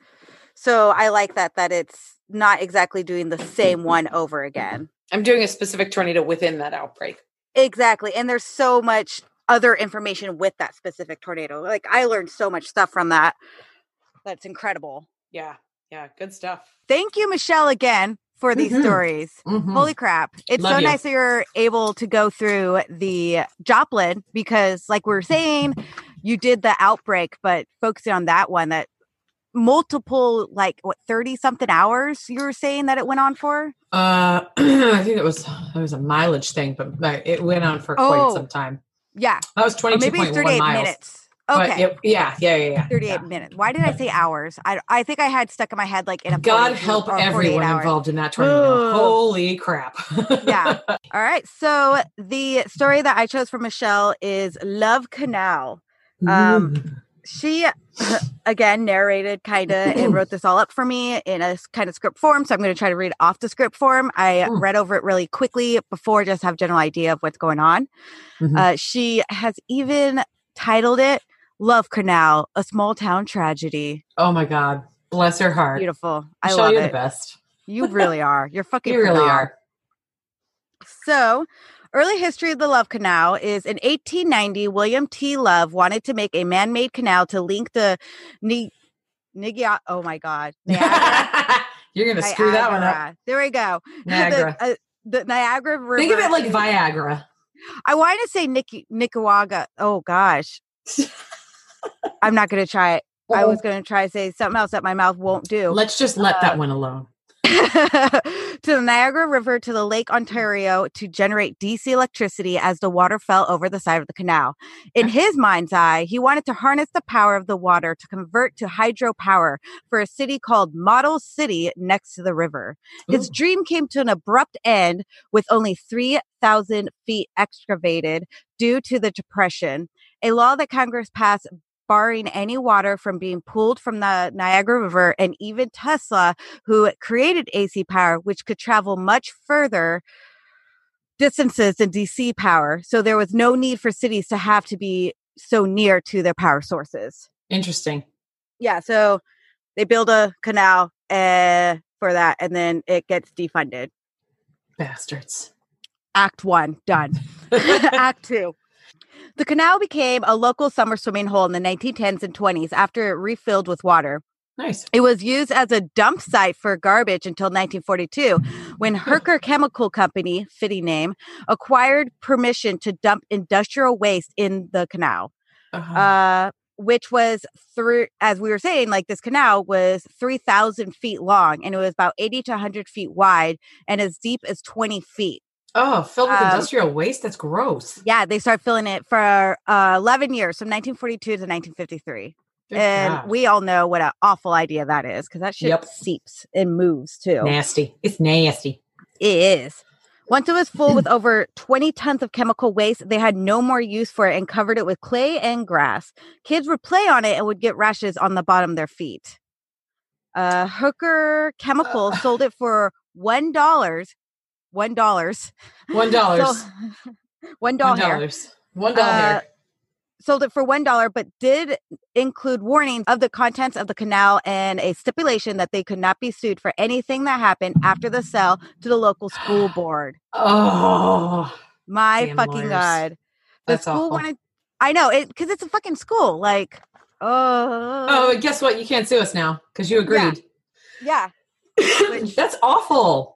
so I like that that it's not exactly doing the same one over again. I'm doing a specific tornado within that outbreak. Exactly. And there's so much other information with that specific tornado. Like I learned so much stuff from that. That's incredible. Yeah. Yeah. Good stuff. Thank you, Michelle, again for these Mhm. stories. Holy crap. It's Love so you. nice that you're able to go through the Joplin because, like we were saying, you did the outbreak, but focusing on that one that multiple, like what, 30 something hours you were saying that it went on for? Uh, I think it was it was a mileage thing, but, but it went on for quite Oh. some time. Yeah. That was Or twenty two maybe point 38 miles. minutes. Okay. it- yeah, yeah, yeah, yeah. 38 yeah. minutes. Why did I say hours? I, I think I had stuck in my head like in a God help everyone hours. involved in that tornado. Holy crap. Yeah. All right. So the story that I chose for Michelle is Love Canal. Um, she again narrated kind of and wrote this all up for me in a kind of script form so i'm going to try to read off the script form i Mm. read over it really quickly before just have a general idea of what's going on Mhm. uh, she has even titled it love canal a small town tragedy oh my God. Bless her heart. beautiful i love you're it the best. you really are you're fucking You really phenomenal. are. So, early history of the Love Canal is in 1890, William T. Love wanted to make a man made canal to link the Ni- Nigia. Oh my God. You're going to screw that one up. There we go. Niagara. The, uh, the Niagara River. Think of it like Viagra. I want to say Nik- Nicaragua. Oh gosh. I'm not going to try it. I was going to try to say something else that my mouth won't do. Let's just let Uh, that one alone. to the Niagara River to the Lake Ontario to generate DC electricity as the water fell over the side of the canal. In his mind's eye, he wanted to harness the power of the water to convert to hydropower for a city called Model City next to the river. His Ooh. dream came to an abrupt end with only 3,000 feet excavated due to the Depression, a law that Congress passed barring any water from being pulled from the Niagara River, and even Tesla, who created AC power, which could travel much further distances than DC power. So there was no need for cities to have to be so near to their power sources. Interesting. Yeah, so they build a canal uh, for that, and then it gets defunded. Bastards. Act one, done. Act two. The canal became a local summer swimming hole in the 1910s and 20s after it refilled with water. Nice. It was used as a dump site for garbage until 1942 when Hooker Chemical Company, fitting name, acquired permission to dump industrial waste in the canal. Uh-huh. Uh, which was through, as we were saying, like this canal was 3,000 feet long and it was about 80 to 100 feet wide and as deep as 20 feet. Oh, filled with um, industrial waste? That's gross. Yeah, they start filling it for uh, 11 years, from 1942 to 1953. Good and God. we all know what an awful idea that is because that shit Yep. seeps and moves too. nasty. It's nasty. It is. Once it was full with over 20 tons of chemical waste, they had no more use for it and covered it with clay and grass. Kids would play on it and would get rashes on the bottom of their feet. Uh, Hooker Chemical Uh. sold it for one dollars. One dollars. One dollars. So- one One dollar. dollars. One dollar. Uh, sold it for one dollar, but did include warnings of the contents of the canal and a stipulation that they could not be sued for anything that happened after the sale to the local school board. oh, My fucking lawyers. god! The That's school awful. wanted. I know it because it's a fucking school. Like, oh, oh, guess what? You can't sue us now because you agreed. yeah, Which- That's awful.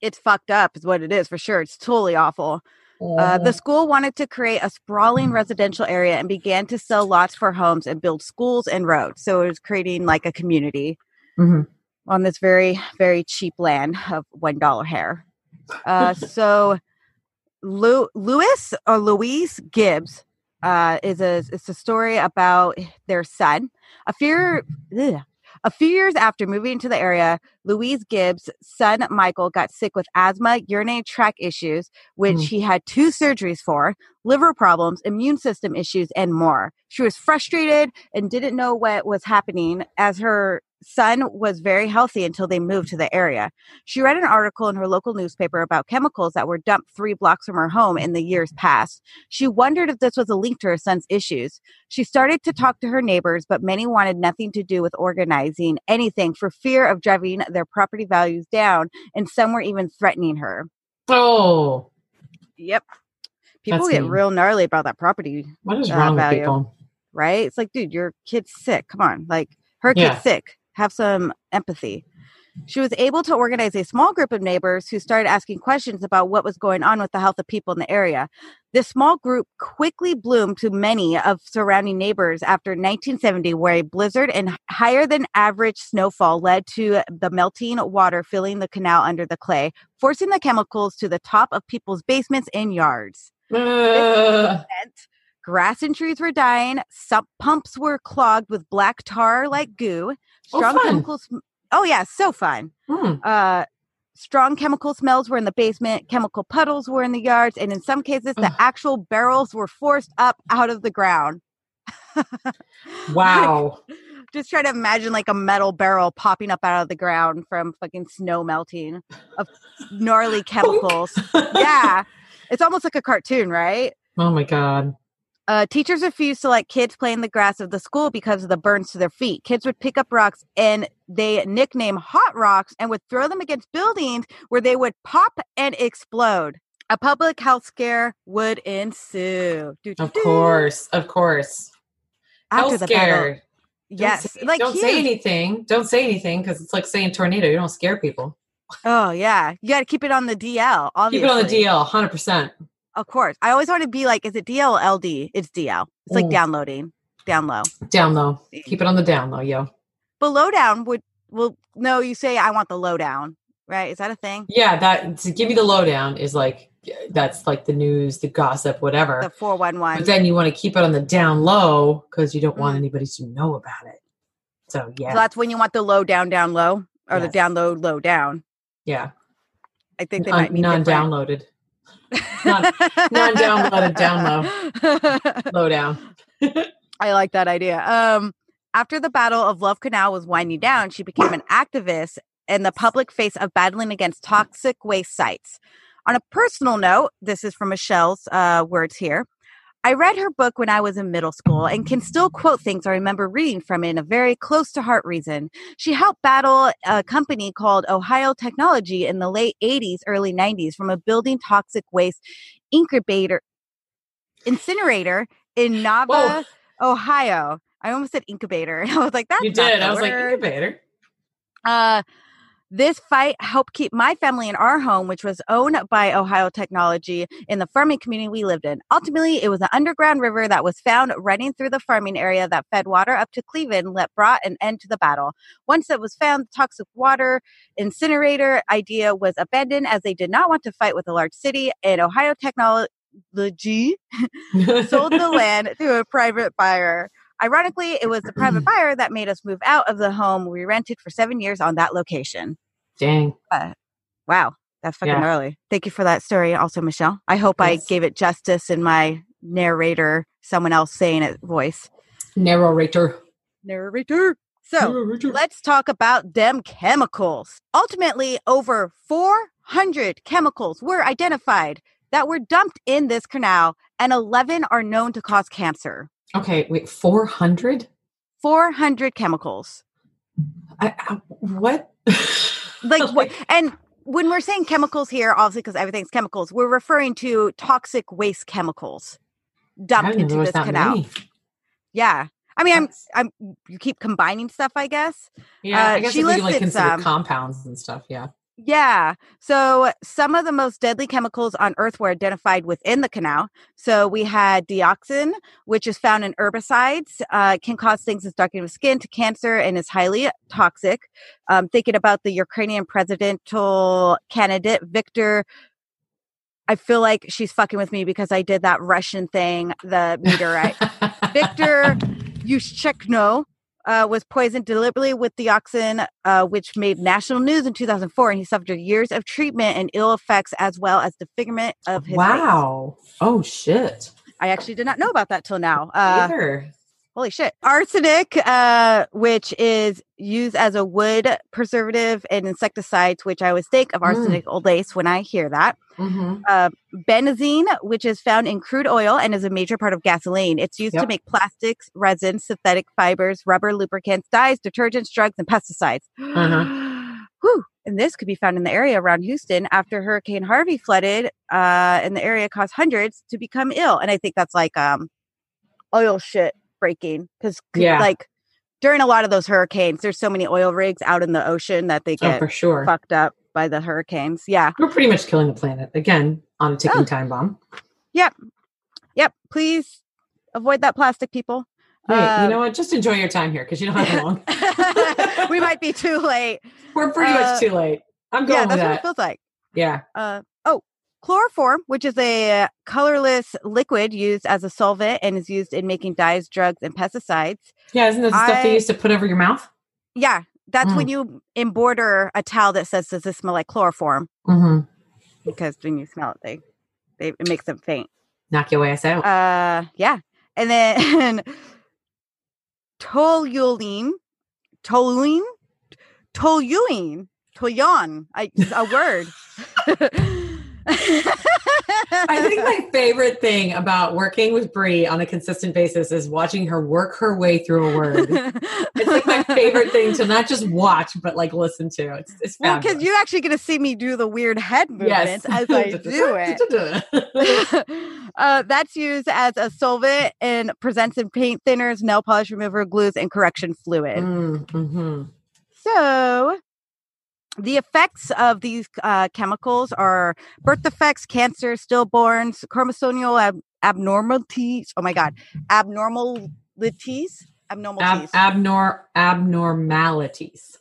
It's fucked up, is what it is for sure. It's totally awful. Uh, the school wanted to create a sprawling residential area and began to sell lots for homes and build schools and roads. So it was creating like a community Mhm. on this very, very cheap land of one dollar hair. Uh, so Lu- Louis or Louise Gibbs uh, is a it's a story about their son. A few ugh. A few years after moving to the area, Louise Gibbs' son Michael got sick with asthma, urinary tract issues, which Mm. he had two surgeries for, liver problems, immune system issues, and more. She was frustrated and didn't know what was happening as her son was very healthy until they moved to the area. She read an article in her local newspaper about chemicals that were dumped three blocks from her home in the years past. She wondered if this was a link to her son's issues. She started to talk to her neighbors, but many wanted nothing to do with organizing anything for fear of driving their property values down, and some were even threatening her. Oh, Yep. People That's get mean. real gnarly about that property, what is Uh, wrong with value. people? right? It's like, dude, your kid's sick. Come on. Like, her Yeah. kid's sick. Have some empathy. She was able to organize a small group of neighbors who started asking questions about what was going on with the health of people in the area. This small group quickly bloomed to many of surrounding neighbors after 1970, where a blizzard and higher than average snowfall led to the melting water filling the canal under the clay, forcing the chemicals to the top of people's basements and yards Uh, grass and trees were dying. Sump pumps were clogged with black tar like goo. Oh, Strong fun. chemicals. Oh yeah, so fun. hmm. Uh, strong chemical smells were in the basement. Chemical puddles were in the yards, and in some cases, the Ugh. actual barrels were forced up out of the ground. Wow. Just try to imagine like a metal barrel popping up out of the ground from fucking snow melting of gnarly chemicals. yeah, it's almost like a cartoon, right? Oh my god. Uh, teachers refused to let kids play in the grass of the school because of the burns to their feet. Kids would pick up rocks and they nickname hot rocks and would throw them against buildings where they would pop and explode. A public health scare would ensue. Of Doo-doo-doo. course. Of course. After Health the battle. scare. Don't Yes. say- like don't say anything. Don't say anything because it's like saying tornado. You don't scare people. Oh, yeah. You got to keep it on the DL, Keep it on the DL, hundred percent. Of course. I always want to be like, is it DL or LD? It's DL. It's like Mm. downloading, down low. Down low. Keep it on the down low, yo. Below down would well, no, you say I want the lowdown, right? Is that a thing? Yeah, that to give you the lowdown is like that's like the news, the gossip, whatever. The 411. but then you want to keep it on the down low because you don't want Mm. anybody to know about it. So yeah, So that's when you want the low down down low or the Yes. down low low down. yeah, I think they non, might mean different. non-downloaded, non- non-downloaded, down low down. I like that idea. Um, after the Battle of Love Canal was winding down, she became an activist in the public face of battling against toxic waste sites. On a personal note, this is from Michelle's uh, words here. I read her book when I was in middle school and can still quote things I remember reading from it in a very close to heart reason. She helped battle a company called Ohio Technology in the late 80s, early 90s from a building toxic waste incubator incinerator in Nova, Ohio. I almost said incubator. I was like, that's you did. I was like word. incubator. Uh, this fight helped keep my family in our home, which was owned by Ohio Technology in the farming community we lived in. Ultimately, it was an underground river that was found running through the farming area that fed water up to Cleveland that brought an end to the battle. Once it was found, the toxic water incinerator idea was abandoned as they did not want to fight with a large city, and Ohio Technology sold the land to a private buyer. Ironically, it was the private buyer that made us move out of the home we rented for seven years on that location. Dang. Wow, that's fucking Yeah. early. Thank you for that story, also, Michelle. I hope I gave it justice in my narrator, someone else saying it voice. Narrator. Narrator. So Narrator. let's talk about them chemicals. Ultimately, over 400 chemicals were identified that were dumped in this canal, and 11 are known to cause cancer. Okay, wait, 400? 400 chemicals. I, I, what? like, what and when we're saying chemicals here obviously because everything's chemicals we're referring to toxic waste chemicals dumped into this there was that canal many. yeah i mean i'm i'm you keep combining stuff i guess Yeah, uh, I guess she we like some. compounds and stuff, yeah. Yeah so some of the most deadly chemicals on earth were identified within the canal so we had dioxin which is found in herbicides uh, can cause things as darkening of skin to cancer and is highly toxic um, thinking about the ukrainian presidential candidate victor I feel like she's fucking with me because I did that Russian thing, the meteorite. Victor Yushchenko uh, was poisoned deliberately with dioxin, uh, which made national news in 2004, and he suffered years of treatment and ill effects as well as disfigurement of his face. wow. Oh, shit. I actually did not know about that till now. Uh, Either. Holy shit. Arsenic, uh, which is used as a wood preservative and insecticides, which I always think of Mm. arsenic old lace when I hear that. Mm-hmm. uh, benzene, which is found in crude oil and is a major part of gasoline. It's used to make plastics, resins, synthetic fibers, rubber, lubricants, dyes, detergents, drugs, and pesticides. Uh-huh. Whew. And this could be found in the area around Houston after Hurricane Harvey flooded uh, in the area, caused hundreds to become ill. And I think that's like um, oil shit breaking because Yeah. like during a lot of those hurricanes, there's so many oil rigs out in the ocean that they Oh, get for sure. fucked up by the hurricanes. Yeah. We're pretty much killing the planet again on a ticking Oh. time bomb. Yep. Yep. Please avoid that plastic, people. Hey, you Um, know what? Just enjoy your time here because you don't have long. we might be too late. We're pretty uh, much too late. I'm going Yeah, that's what it that. feels like. Yeah. Uh, oh, chloroform, which is a colorless liquid used as a solvent and is used in making dyes, drugs, and pesticides. Yeah. Isn't that the stuff I- they used to put over your mouth? Yeah, that's Mm. when you embroider a towel that says, "Does this smell like chloroform?" Mm-hmm. Because when you smell it, they, they it makes them faint. Knock your ass out. Uh, yeah, and then toluene, toluene, toluene, toluene. I a word. I think my favorite thing about working with Brie on a consistent basis is watching her work her way through a word. It's like my favorite thing to not just watch but like listen to. It's, it's Well, because you're actually going to see me do the weird head movements as I do it. uh, that's used as a solvent in presents in paint thinners, nail polish remover, glues, and correction fluid. mm-hmm. So, the effects of these uh, chemicals are birth defects, cancer, stillborns, chromosomal ab- abnormalities. Oh my God, abnormalities, abnormalities. Ab- abnor- abnormalities.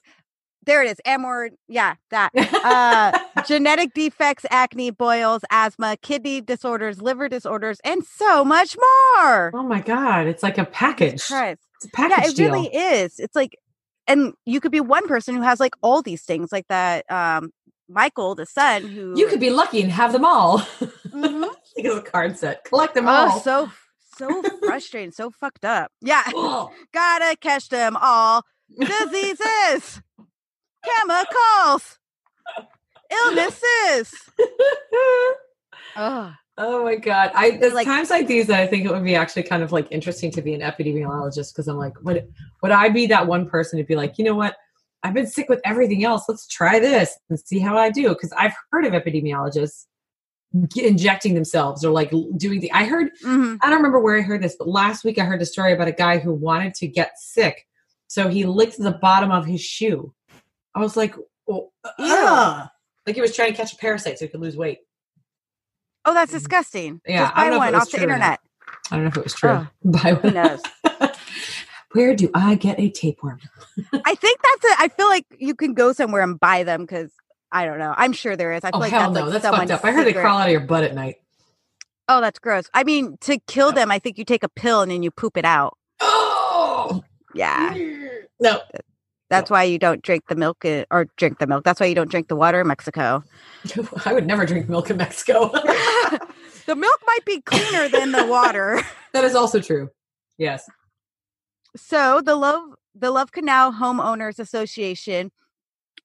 there it is. Amor, yeah, that. Uh, genetic defects, acne, boils, asthma, kidney disorders, liver disorders, and so much more. oh my god, it's like a package. It's a package Yeah, it deal. really is. It's like, and you could be one person who has like all these things, like that. Um, Michael, the son, who You could be lucky and have them all. Mhm. Think of a card set. Collect them oh, all. so so frustrating, so fucked up. Yeah, Oh. gotta catch them all. Diseases, chemicals, illnesses. Oh, Oh my god! I there's Like- times like these that I think it would be actually kind of like interesting to be an epidemiologist because I'm like, would would I be that one person to be like, you know what? I've been sick with everything else. Let's try this and see how I do. Because I've heard of epidemiologists injecting themselves or like doing the. I heard mhm. I don't remember where I heard this, but last week I heard a story about a guy who wanted to get sick, so he licked the bottom of his shoe. I was like, oh, ugh. like he was trying to catch a parasite so he could lose weight. Oh, that's mm-hmm. disgusting. Yeah, Just I buy one off the true or not. internet. I don't know if it was true. Oh, Ugh. Buy Who knows? Where do I get a tapeworm? I think that's it. I feel like you can go somewhere and buy them because I don't know. I'm sure there is. I oh, feel Oh like hell that's no, like that's fucked up. I heard they crawl out of your butt at night. Oh, that's gross. I mean, to kill them, I think you take a pill and then you poop it out. Oh Yeah, no, that's why you don't drink the milk uh, or drink the milk. That's why you don't drink the water in Mexico. I would never drink milk in Mexico. the milk might be cleaner than the water. that is also true. Yes. So the Love the Love Canal Homeowners Association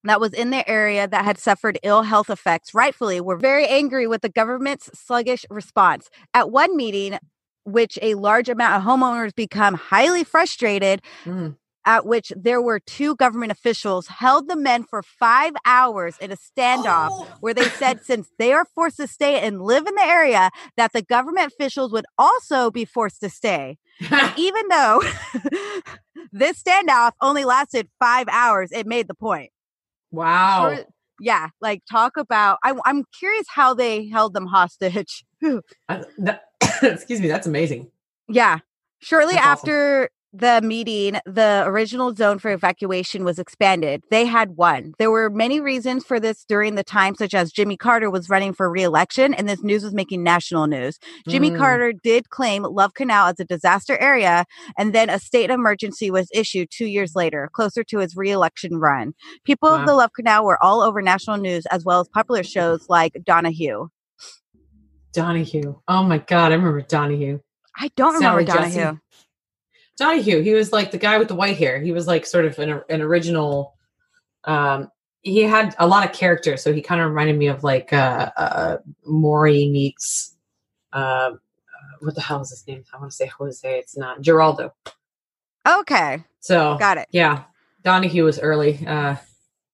that was in the area that had suffered ill health effects rightfully were very angry with the government's sluggish response. At one meeting, which a large amount of homeowners become highly frustrated, Mm. At which there were two government officials held the men for five hours in a standoff Oh. where they said since they are forced to stay and live in the area that the government officials would also be forced to stay even though this standoff only lasted five hours, it made the point. wow. Yeah, like talk about. I, I'm curious how they held them hostage. I- uh, that- excuse me. That's amazing. yeah, shortly That's awesome. The meeting, the original zone for evacuation was expanded. They had one. There were many reasons for this during the time, such as Jimmy Carter was running for reelection, and this news was making national news. Jimmy Mm. Carter did claim Love Canal as a disaster area, and then a state emergency was issued two years later, closer to his reelection run. People Wow. of the Love Canal were all over national news as well as popular shows like Donahue. Donahue. Oh my god, I remember Donahue. I don't Sally remember Jessy. Donahue. He was like the guy with the white hair. He was like sort of an, an original. Um, he had a lot of character, so he kind of reminded me of like uh, uh, Maury meets. Uh, what the hell is his name? I want to say Jose. It's not Geraldo. Okay, So got it. yeah, Donahue was early. Uh,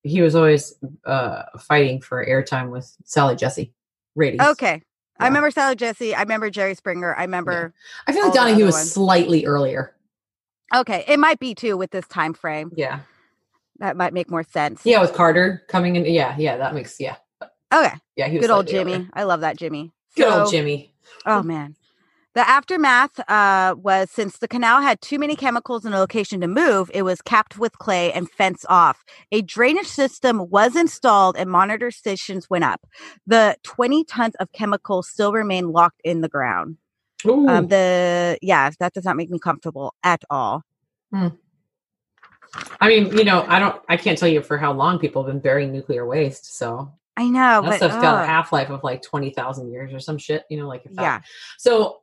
he was always uh, fighting for airtime with Sally Jessy ratings. Okay. I remember Sally Jessy. I remember Jerry Springer. I remember. I feel like Donahue was ones. slightly earlier. Okay, it might be too with this time frame. Yeah, That might make more sense. yeah, with Carter coming in. Yeah, yeah, that makes yeah, Okay. yeah. He was Good old Jimmy. earlier. I love that Jimmy. Good old Jimmy. Oh man. The aftermath uh, was since the canal had too many chemicals in a location to move, it was capped with clay and fenced off. A drainage system was installed and monitor stations went up. The 20 tons of chemicals still remain locked in the ground. Ooh. Um, the yeah, that does not make me comfortable at all. I mean, you know, I don't, I can't tell you for how long people have been burying nuclear waste. So I know, that but stuff's got a half life of like twenty thousand years or some shit. You know, like if that- yeah. So,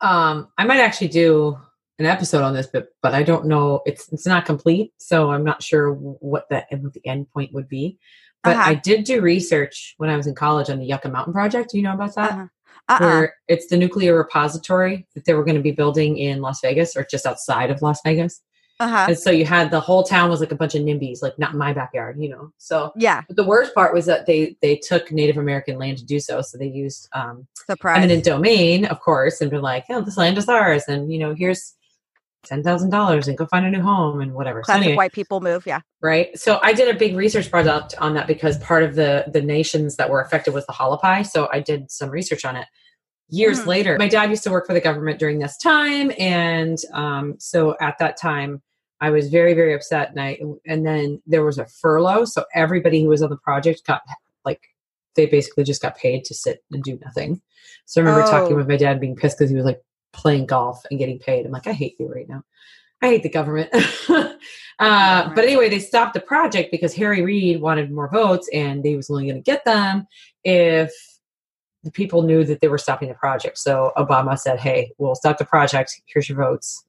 um, I might actually do an episode on this, but but I don't know. It's it's not complete, so I'm not sure what the what the end point would be. But Uh-huh. I did do research when I was in college on the Yucca Mountain Project. Do you know about that? Uh-huh. Uh-uh. Where it's the nuclear repository that they were going to be building in Las Vegas or just outside of Las Vegas. Uh-huh. And so you had the whole town was like a bunch of NIMBYs, like not in my backyard, you know. So Yeah. but the worst part was that they they took Native American land to do so. So they used um, Surprise. eminent domain, of course, and been like, "Oh, this land is ours," and you know, here's ten thousand dollars, and go find a new home and whatever. So Classic anyway, white people move. Yeah. right? So I did a big research project on that because part of the the nations that were affected was the Hualapai. So I did some research on it. Years Mhm. later, my dad used to work for the government during this time, and um, so at that time, I was very, very upset. And I, and then there was a furlough. So everybody who was on the project got like, they basically just got paid to sit and do nothing. So I remember Oh. talking with my dad being pissed because he was like playing golf and getting paid. I'm like, I hate you right now. I hate the government. uh, But anyway, they stopped the project because Harry Reid wanted more votes and they was only going to get them if the people knew that they were stopping the project. So Obama said, hey, we'll stop the project. Here's your votes.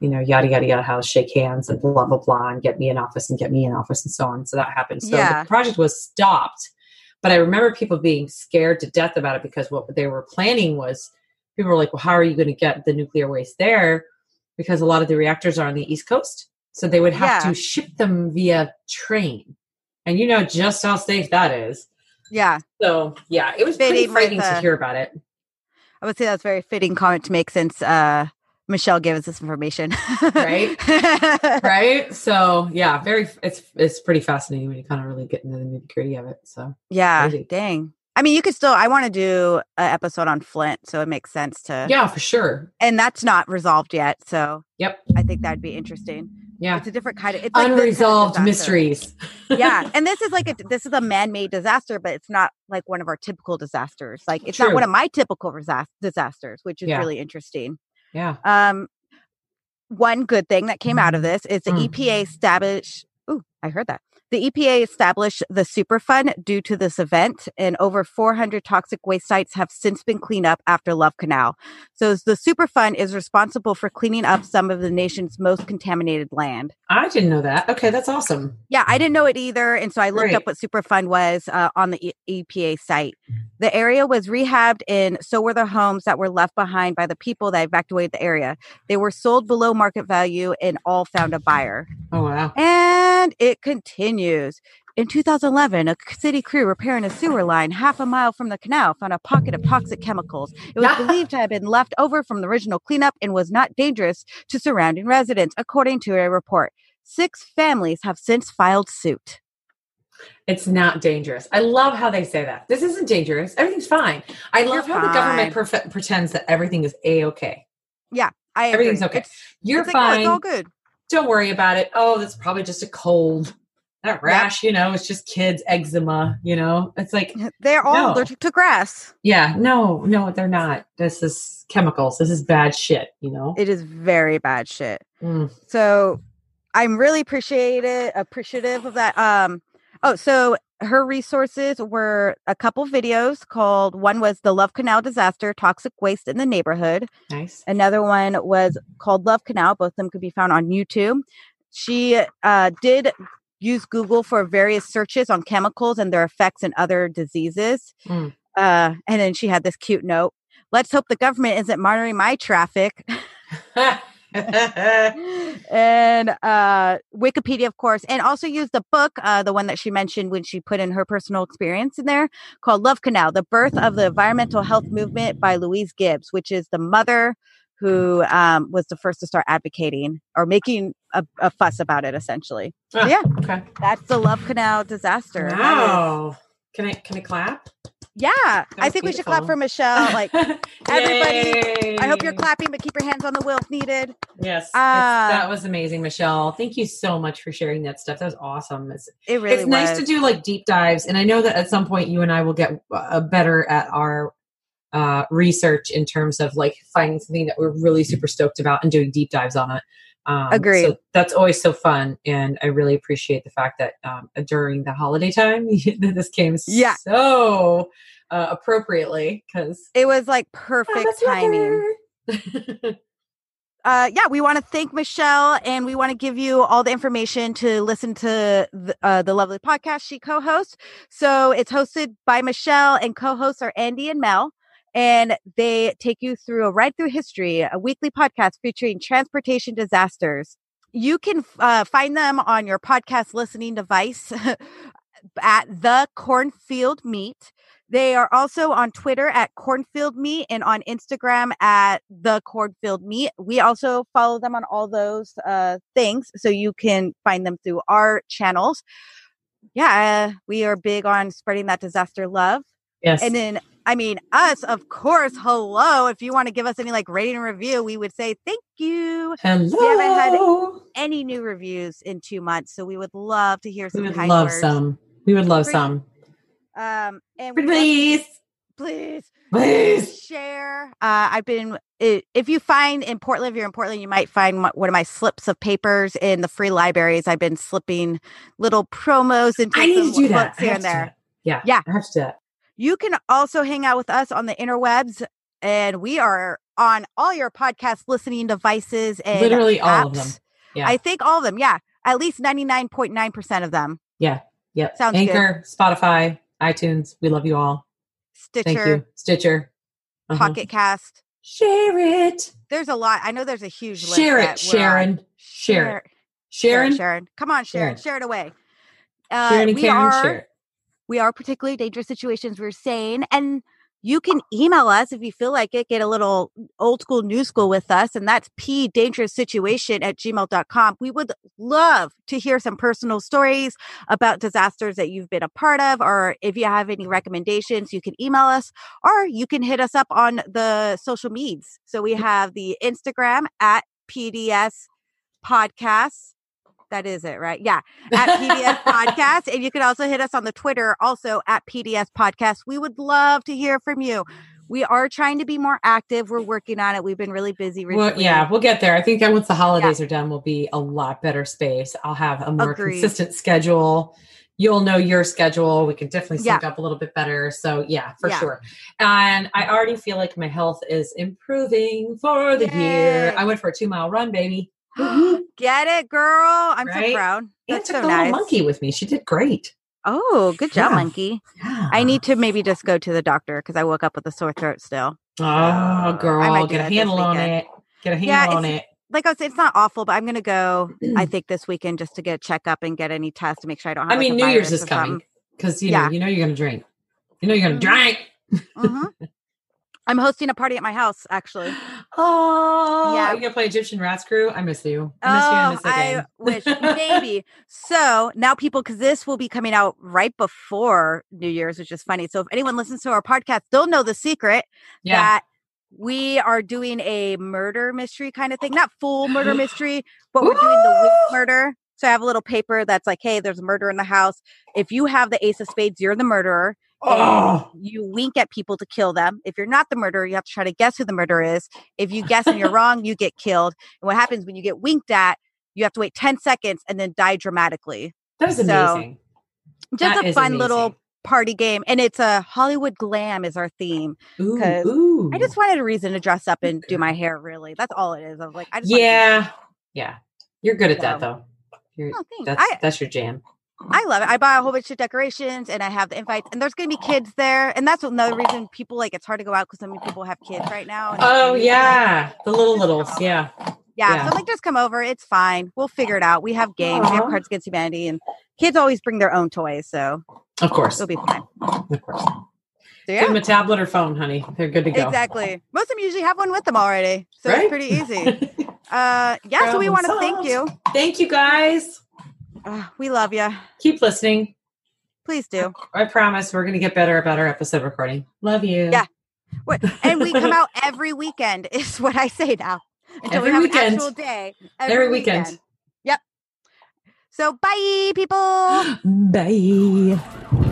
You know, yada, yada, yada, how to shake hands and blah, blah, blah, and get me in office and get me in office and so on. So that happened. So Yeah. the project was stopped. But I remember people being scared to death about it because what they were planning was people were like, well, how are you going to get the nuclear waste there? Because a lot of the reactors are on the East Coast. So they would have Yeah. to ship them via train. And you know just how safe that is. Yeah. So yeah, it was pretty Fitting with, frightening uh, to hear about it. I would say that's a very fitting comment to make since uh, Michelle gave us this information. Right? right? So yeah, very it's it's pretty fascinating when you kind of really get into the nitty gritty of it. So yeah. Crazy. Dang. I mean, you could still. I want to do an episode on Flint, so it makes sense to. yeah, for sure. And that's not resolved yet, so Yep. I think that'd be interesting. Yeah. It's a different kind of. It's like this kind of Unresolved mysteries. yeah, and this is like a this is a man-made disaster, but it's not like one of our typical disasters. Like it's not one of my typical disas- disasters, which is Yeah. really interesting. Yeah. Um, one good thing that came out of this is the Mm. EPA established. Ooh, I heard that. The EPA established the Superfund due to this event, and over 400 toxic waste sites have since been cleaned up after Love Canal. So the Superfund is responsible for cleaning up some of the nation's most contaminated land. I didn't know that. Okay, that's awesome. Yeah, I didn't know it either, and so I looked up what Superfund was uh, on the E- EPA site. The area was rehabbed, and so were the homes that were left behind by the people that evacuated the area. They were sold below market value, and all found a buyer. Oh wow. And it continues. In 2011, a city crew repairing a sewer line half a mile from the canal found a pocket of toxic chemicals. It was believed to have been left over from the original cleanup and was not dangerous to surrounding residents, according to a report. Six families have since filed suit. It's not dangerous. I love how they say that. This isn't dangerous. Everything's fine. I love how the government fine. perfe- pretends that everything is a okay. Yeah, I agree. Everything's okay. It's, You're it's like, oh, fine. it's all good. Don't worry about it. Oh, that's probably just a cold. That rash, you know, it's just kids' eczema. You know, it's like, They're all No. allergic to grass. yeah, no, no, they're not. This is chemicals. This is bad shit. You know. It is very bad shit. Mm. So I'm really appreciated appreciative of that. Um oh so her resources were a couple videos called one was the Love Canal disaster, toxic waste in the neighborhood. Nice. Another one was called Love Canal. Both of them could be found on YouTube. She uh, did use Google for various searches on chemicals and their effects in other diseases. Mm. Uh, and then she had this cute note. Let's hope the government isn't monitoring my traffic. and uh, Wikipedia, of course, and also use the book, uh, the one that she mentioned when she put in her personal experience in there, called Love Canal: The Birth of the Environmental Health Movement by Louise Gibbs, which is the mother who um, was the first to start advocating or making a, a fuss about it. Essentially, Ah, yeah. Okay. that's the Love Canal disaster. Wow. Can I can I clap? yeah, I was think we should clap for Michelle. Like, everybody, I hope you're clapping, but keep your hands on the wheel if needed. Yes, Uh, that was amazing, Michelle. Thank you so much for sharing that stuff. That was awesome. It's, It really it's nice to do like deep dives, and I know that at some point you and I will get uh, better at our uh, research in terms of like finding something that we're really super stoked about and doing deep dives on it. Um, Agreed. So that's always so fun, and I really appreciate the fact that um, during the holiday time this came Yeah. so uh, appropriately because It was like perfect timing. uh, yeah, we want to thank Michelle and we want to give you all the information to listen to the, uh, the lovely podcast she co hosts. So it's hosted by Michelle and co hosts are Andy and Mel. And they take you through a ride through history, a weekly podcast featuring transportation disasters. You can uh, find them on your podcast listening device at the Cornfield Meet. They are also on Twitter at Cornfield Meet and on Instagram at the Cornfield Meet. We also follow them on all those uh, things, so you can find them through our channels. Yeah, uh, we are big on spreading that disaster love. Yes. And then I mean, us, of course. Hello. If you want to give us any like rating and review, we would say thank you. Hello. We haven't had any new reviews in two months, so we would love to hear some. We would love words. some. We would love some. Um, and Please. please, Please. share. Uh, I've been. If you find in Portland, if you're in Portland, you might find one of my slips of papers in the free libraries. I've been slipping little promos into I need to do that. books here and there. Yeah. Yeah. I have to. You can also hang out with us on the interwebs, and we are on all your podcast listening devices and Literally all of them. Yeah. I think all of them. Yeah, at least ninety nine point nine percent of them. yeah. Yep. Sounds good. Anchor, Spotify, iTunes. We love you all. Thank you. Stitcher, Stitcher. Uh-huh. Pocket Cast. Share it. There's a lot. I know there's a huge list. Share it. Sharon. Share it. Share Sharon. Sharon. Come on, Sharon. Sharon. Share it away. Uh, Sharon and we Karen. are Share it. We are particularly dangerous situations we're saying and you can oh. email us if you feel like it get a little old school new school with us and that's p dangerous situation at gmail.com we would love to hear some personal stories about disasters that you've been a part of or if you have any recommendations you can email us or you can hit us up on the social medias so we have the instagram at pds podcasts that is it right yeah at PDS Podcast. And you can also hit us on the Twitter, also at PDS Podcast. We would love to hear from you. We are trying to be more active. We're working on it. We've been really busy Well, recently. yeah, we'll get there. I think once the holidays are done, we'll be a lot better space. I'll have a more Agreed. consistent schedule. You'll know your schedule. We can definitely Yeah. sync up a little bit better. So yeah, for Yeah. sure. And I already feel like my health is improving for the year. I went for a two mile run, baby. Get it, girl. I'm so Right? proud. And That's took so the nice. little monkey with me. She did great. Oh, good job, Yeah. monkey. Yeah. I need to maybe just go to the doctor because I woke up with a sore throat still. Oh, girl, get a handle on it. Get a Yeah, handle on it. Like I said, it's not awful, but I'm gonna go. I think this weekend just to get a checkup and get any tests to make sure I don't have. I mean, like, New Year's is coming because you Yeah. know you know you're gonna drink. You know you're gonna Mhm. drink. Mhm. I'm hosting a party at my house actually. Oh, Yeah. Are you gonna play Egyptian Ratscrew? I miss you. I miss you. I Oh, miss I wish maybe. So now people, because this will be coming out right before New Year's, which is funny. So if anyone listens to our podcast, they'll know the secret yeah. that we are doing a murder mystery kind of thing. Not full murder mystery, but we're doing the wink murder. So I have a little paper that's like, hey, there's a murder in the house. If you have the ace of spades, you're the murderer. Oh, You wink at people to kill them. If you're not the murderer, you have to try to guess who the murderer is. If you guess and you're wrong, you get killed. And what happens when you get winked at, you have to wait 10 seconds and then die dramatically. that is so, amazing. Just That a fun little party game. And it's a Hollywood glam is our theme. Ooh, ooh. I just wanted a reason to dress up and do my hair, really. That's all it is. I was like, I just yeah, yeah. You're good at that though. You're, Oh, thanks. that's I, that's your jam. I love it. I buy a whole bunch of decorations and I have the invites, and there's going to be kids there. And that's another reason people like it's hard to go out because so many people have kids right now. Oh yeah, the little littles. Yeah. Yeah, Yeah. so like, just come over. It's fine. We'll figure it out. We have games. We have Cards Against Humanity, and kids always bring their own toys, so Of course. it'll be fine. Of course. So Give yeah, them a tablet or phone, honey. They're good to go. exactly. Most of them usually have one with them already, so Right? it's pretty easy. Uh, yeah, so we want to thank you. Thank you guys. Uh, we love you. Keep listening. Please do. I promise we're going to get better about our episode recording. Love you. Yeah. What, and we come out every weekend is what I say now. Until Every we have weekend. an actual day. Every weekend. Yep. So bye, people. Bye.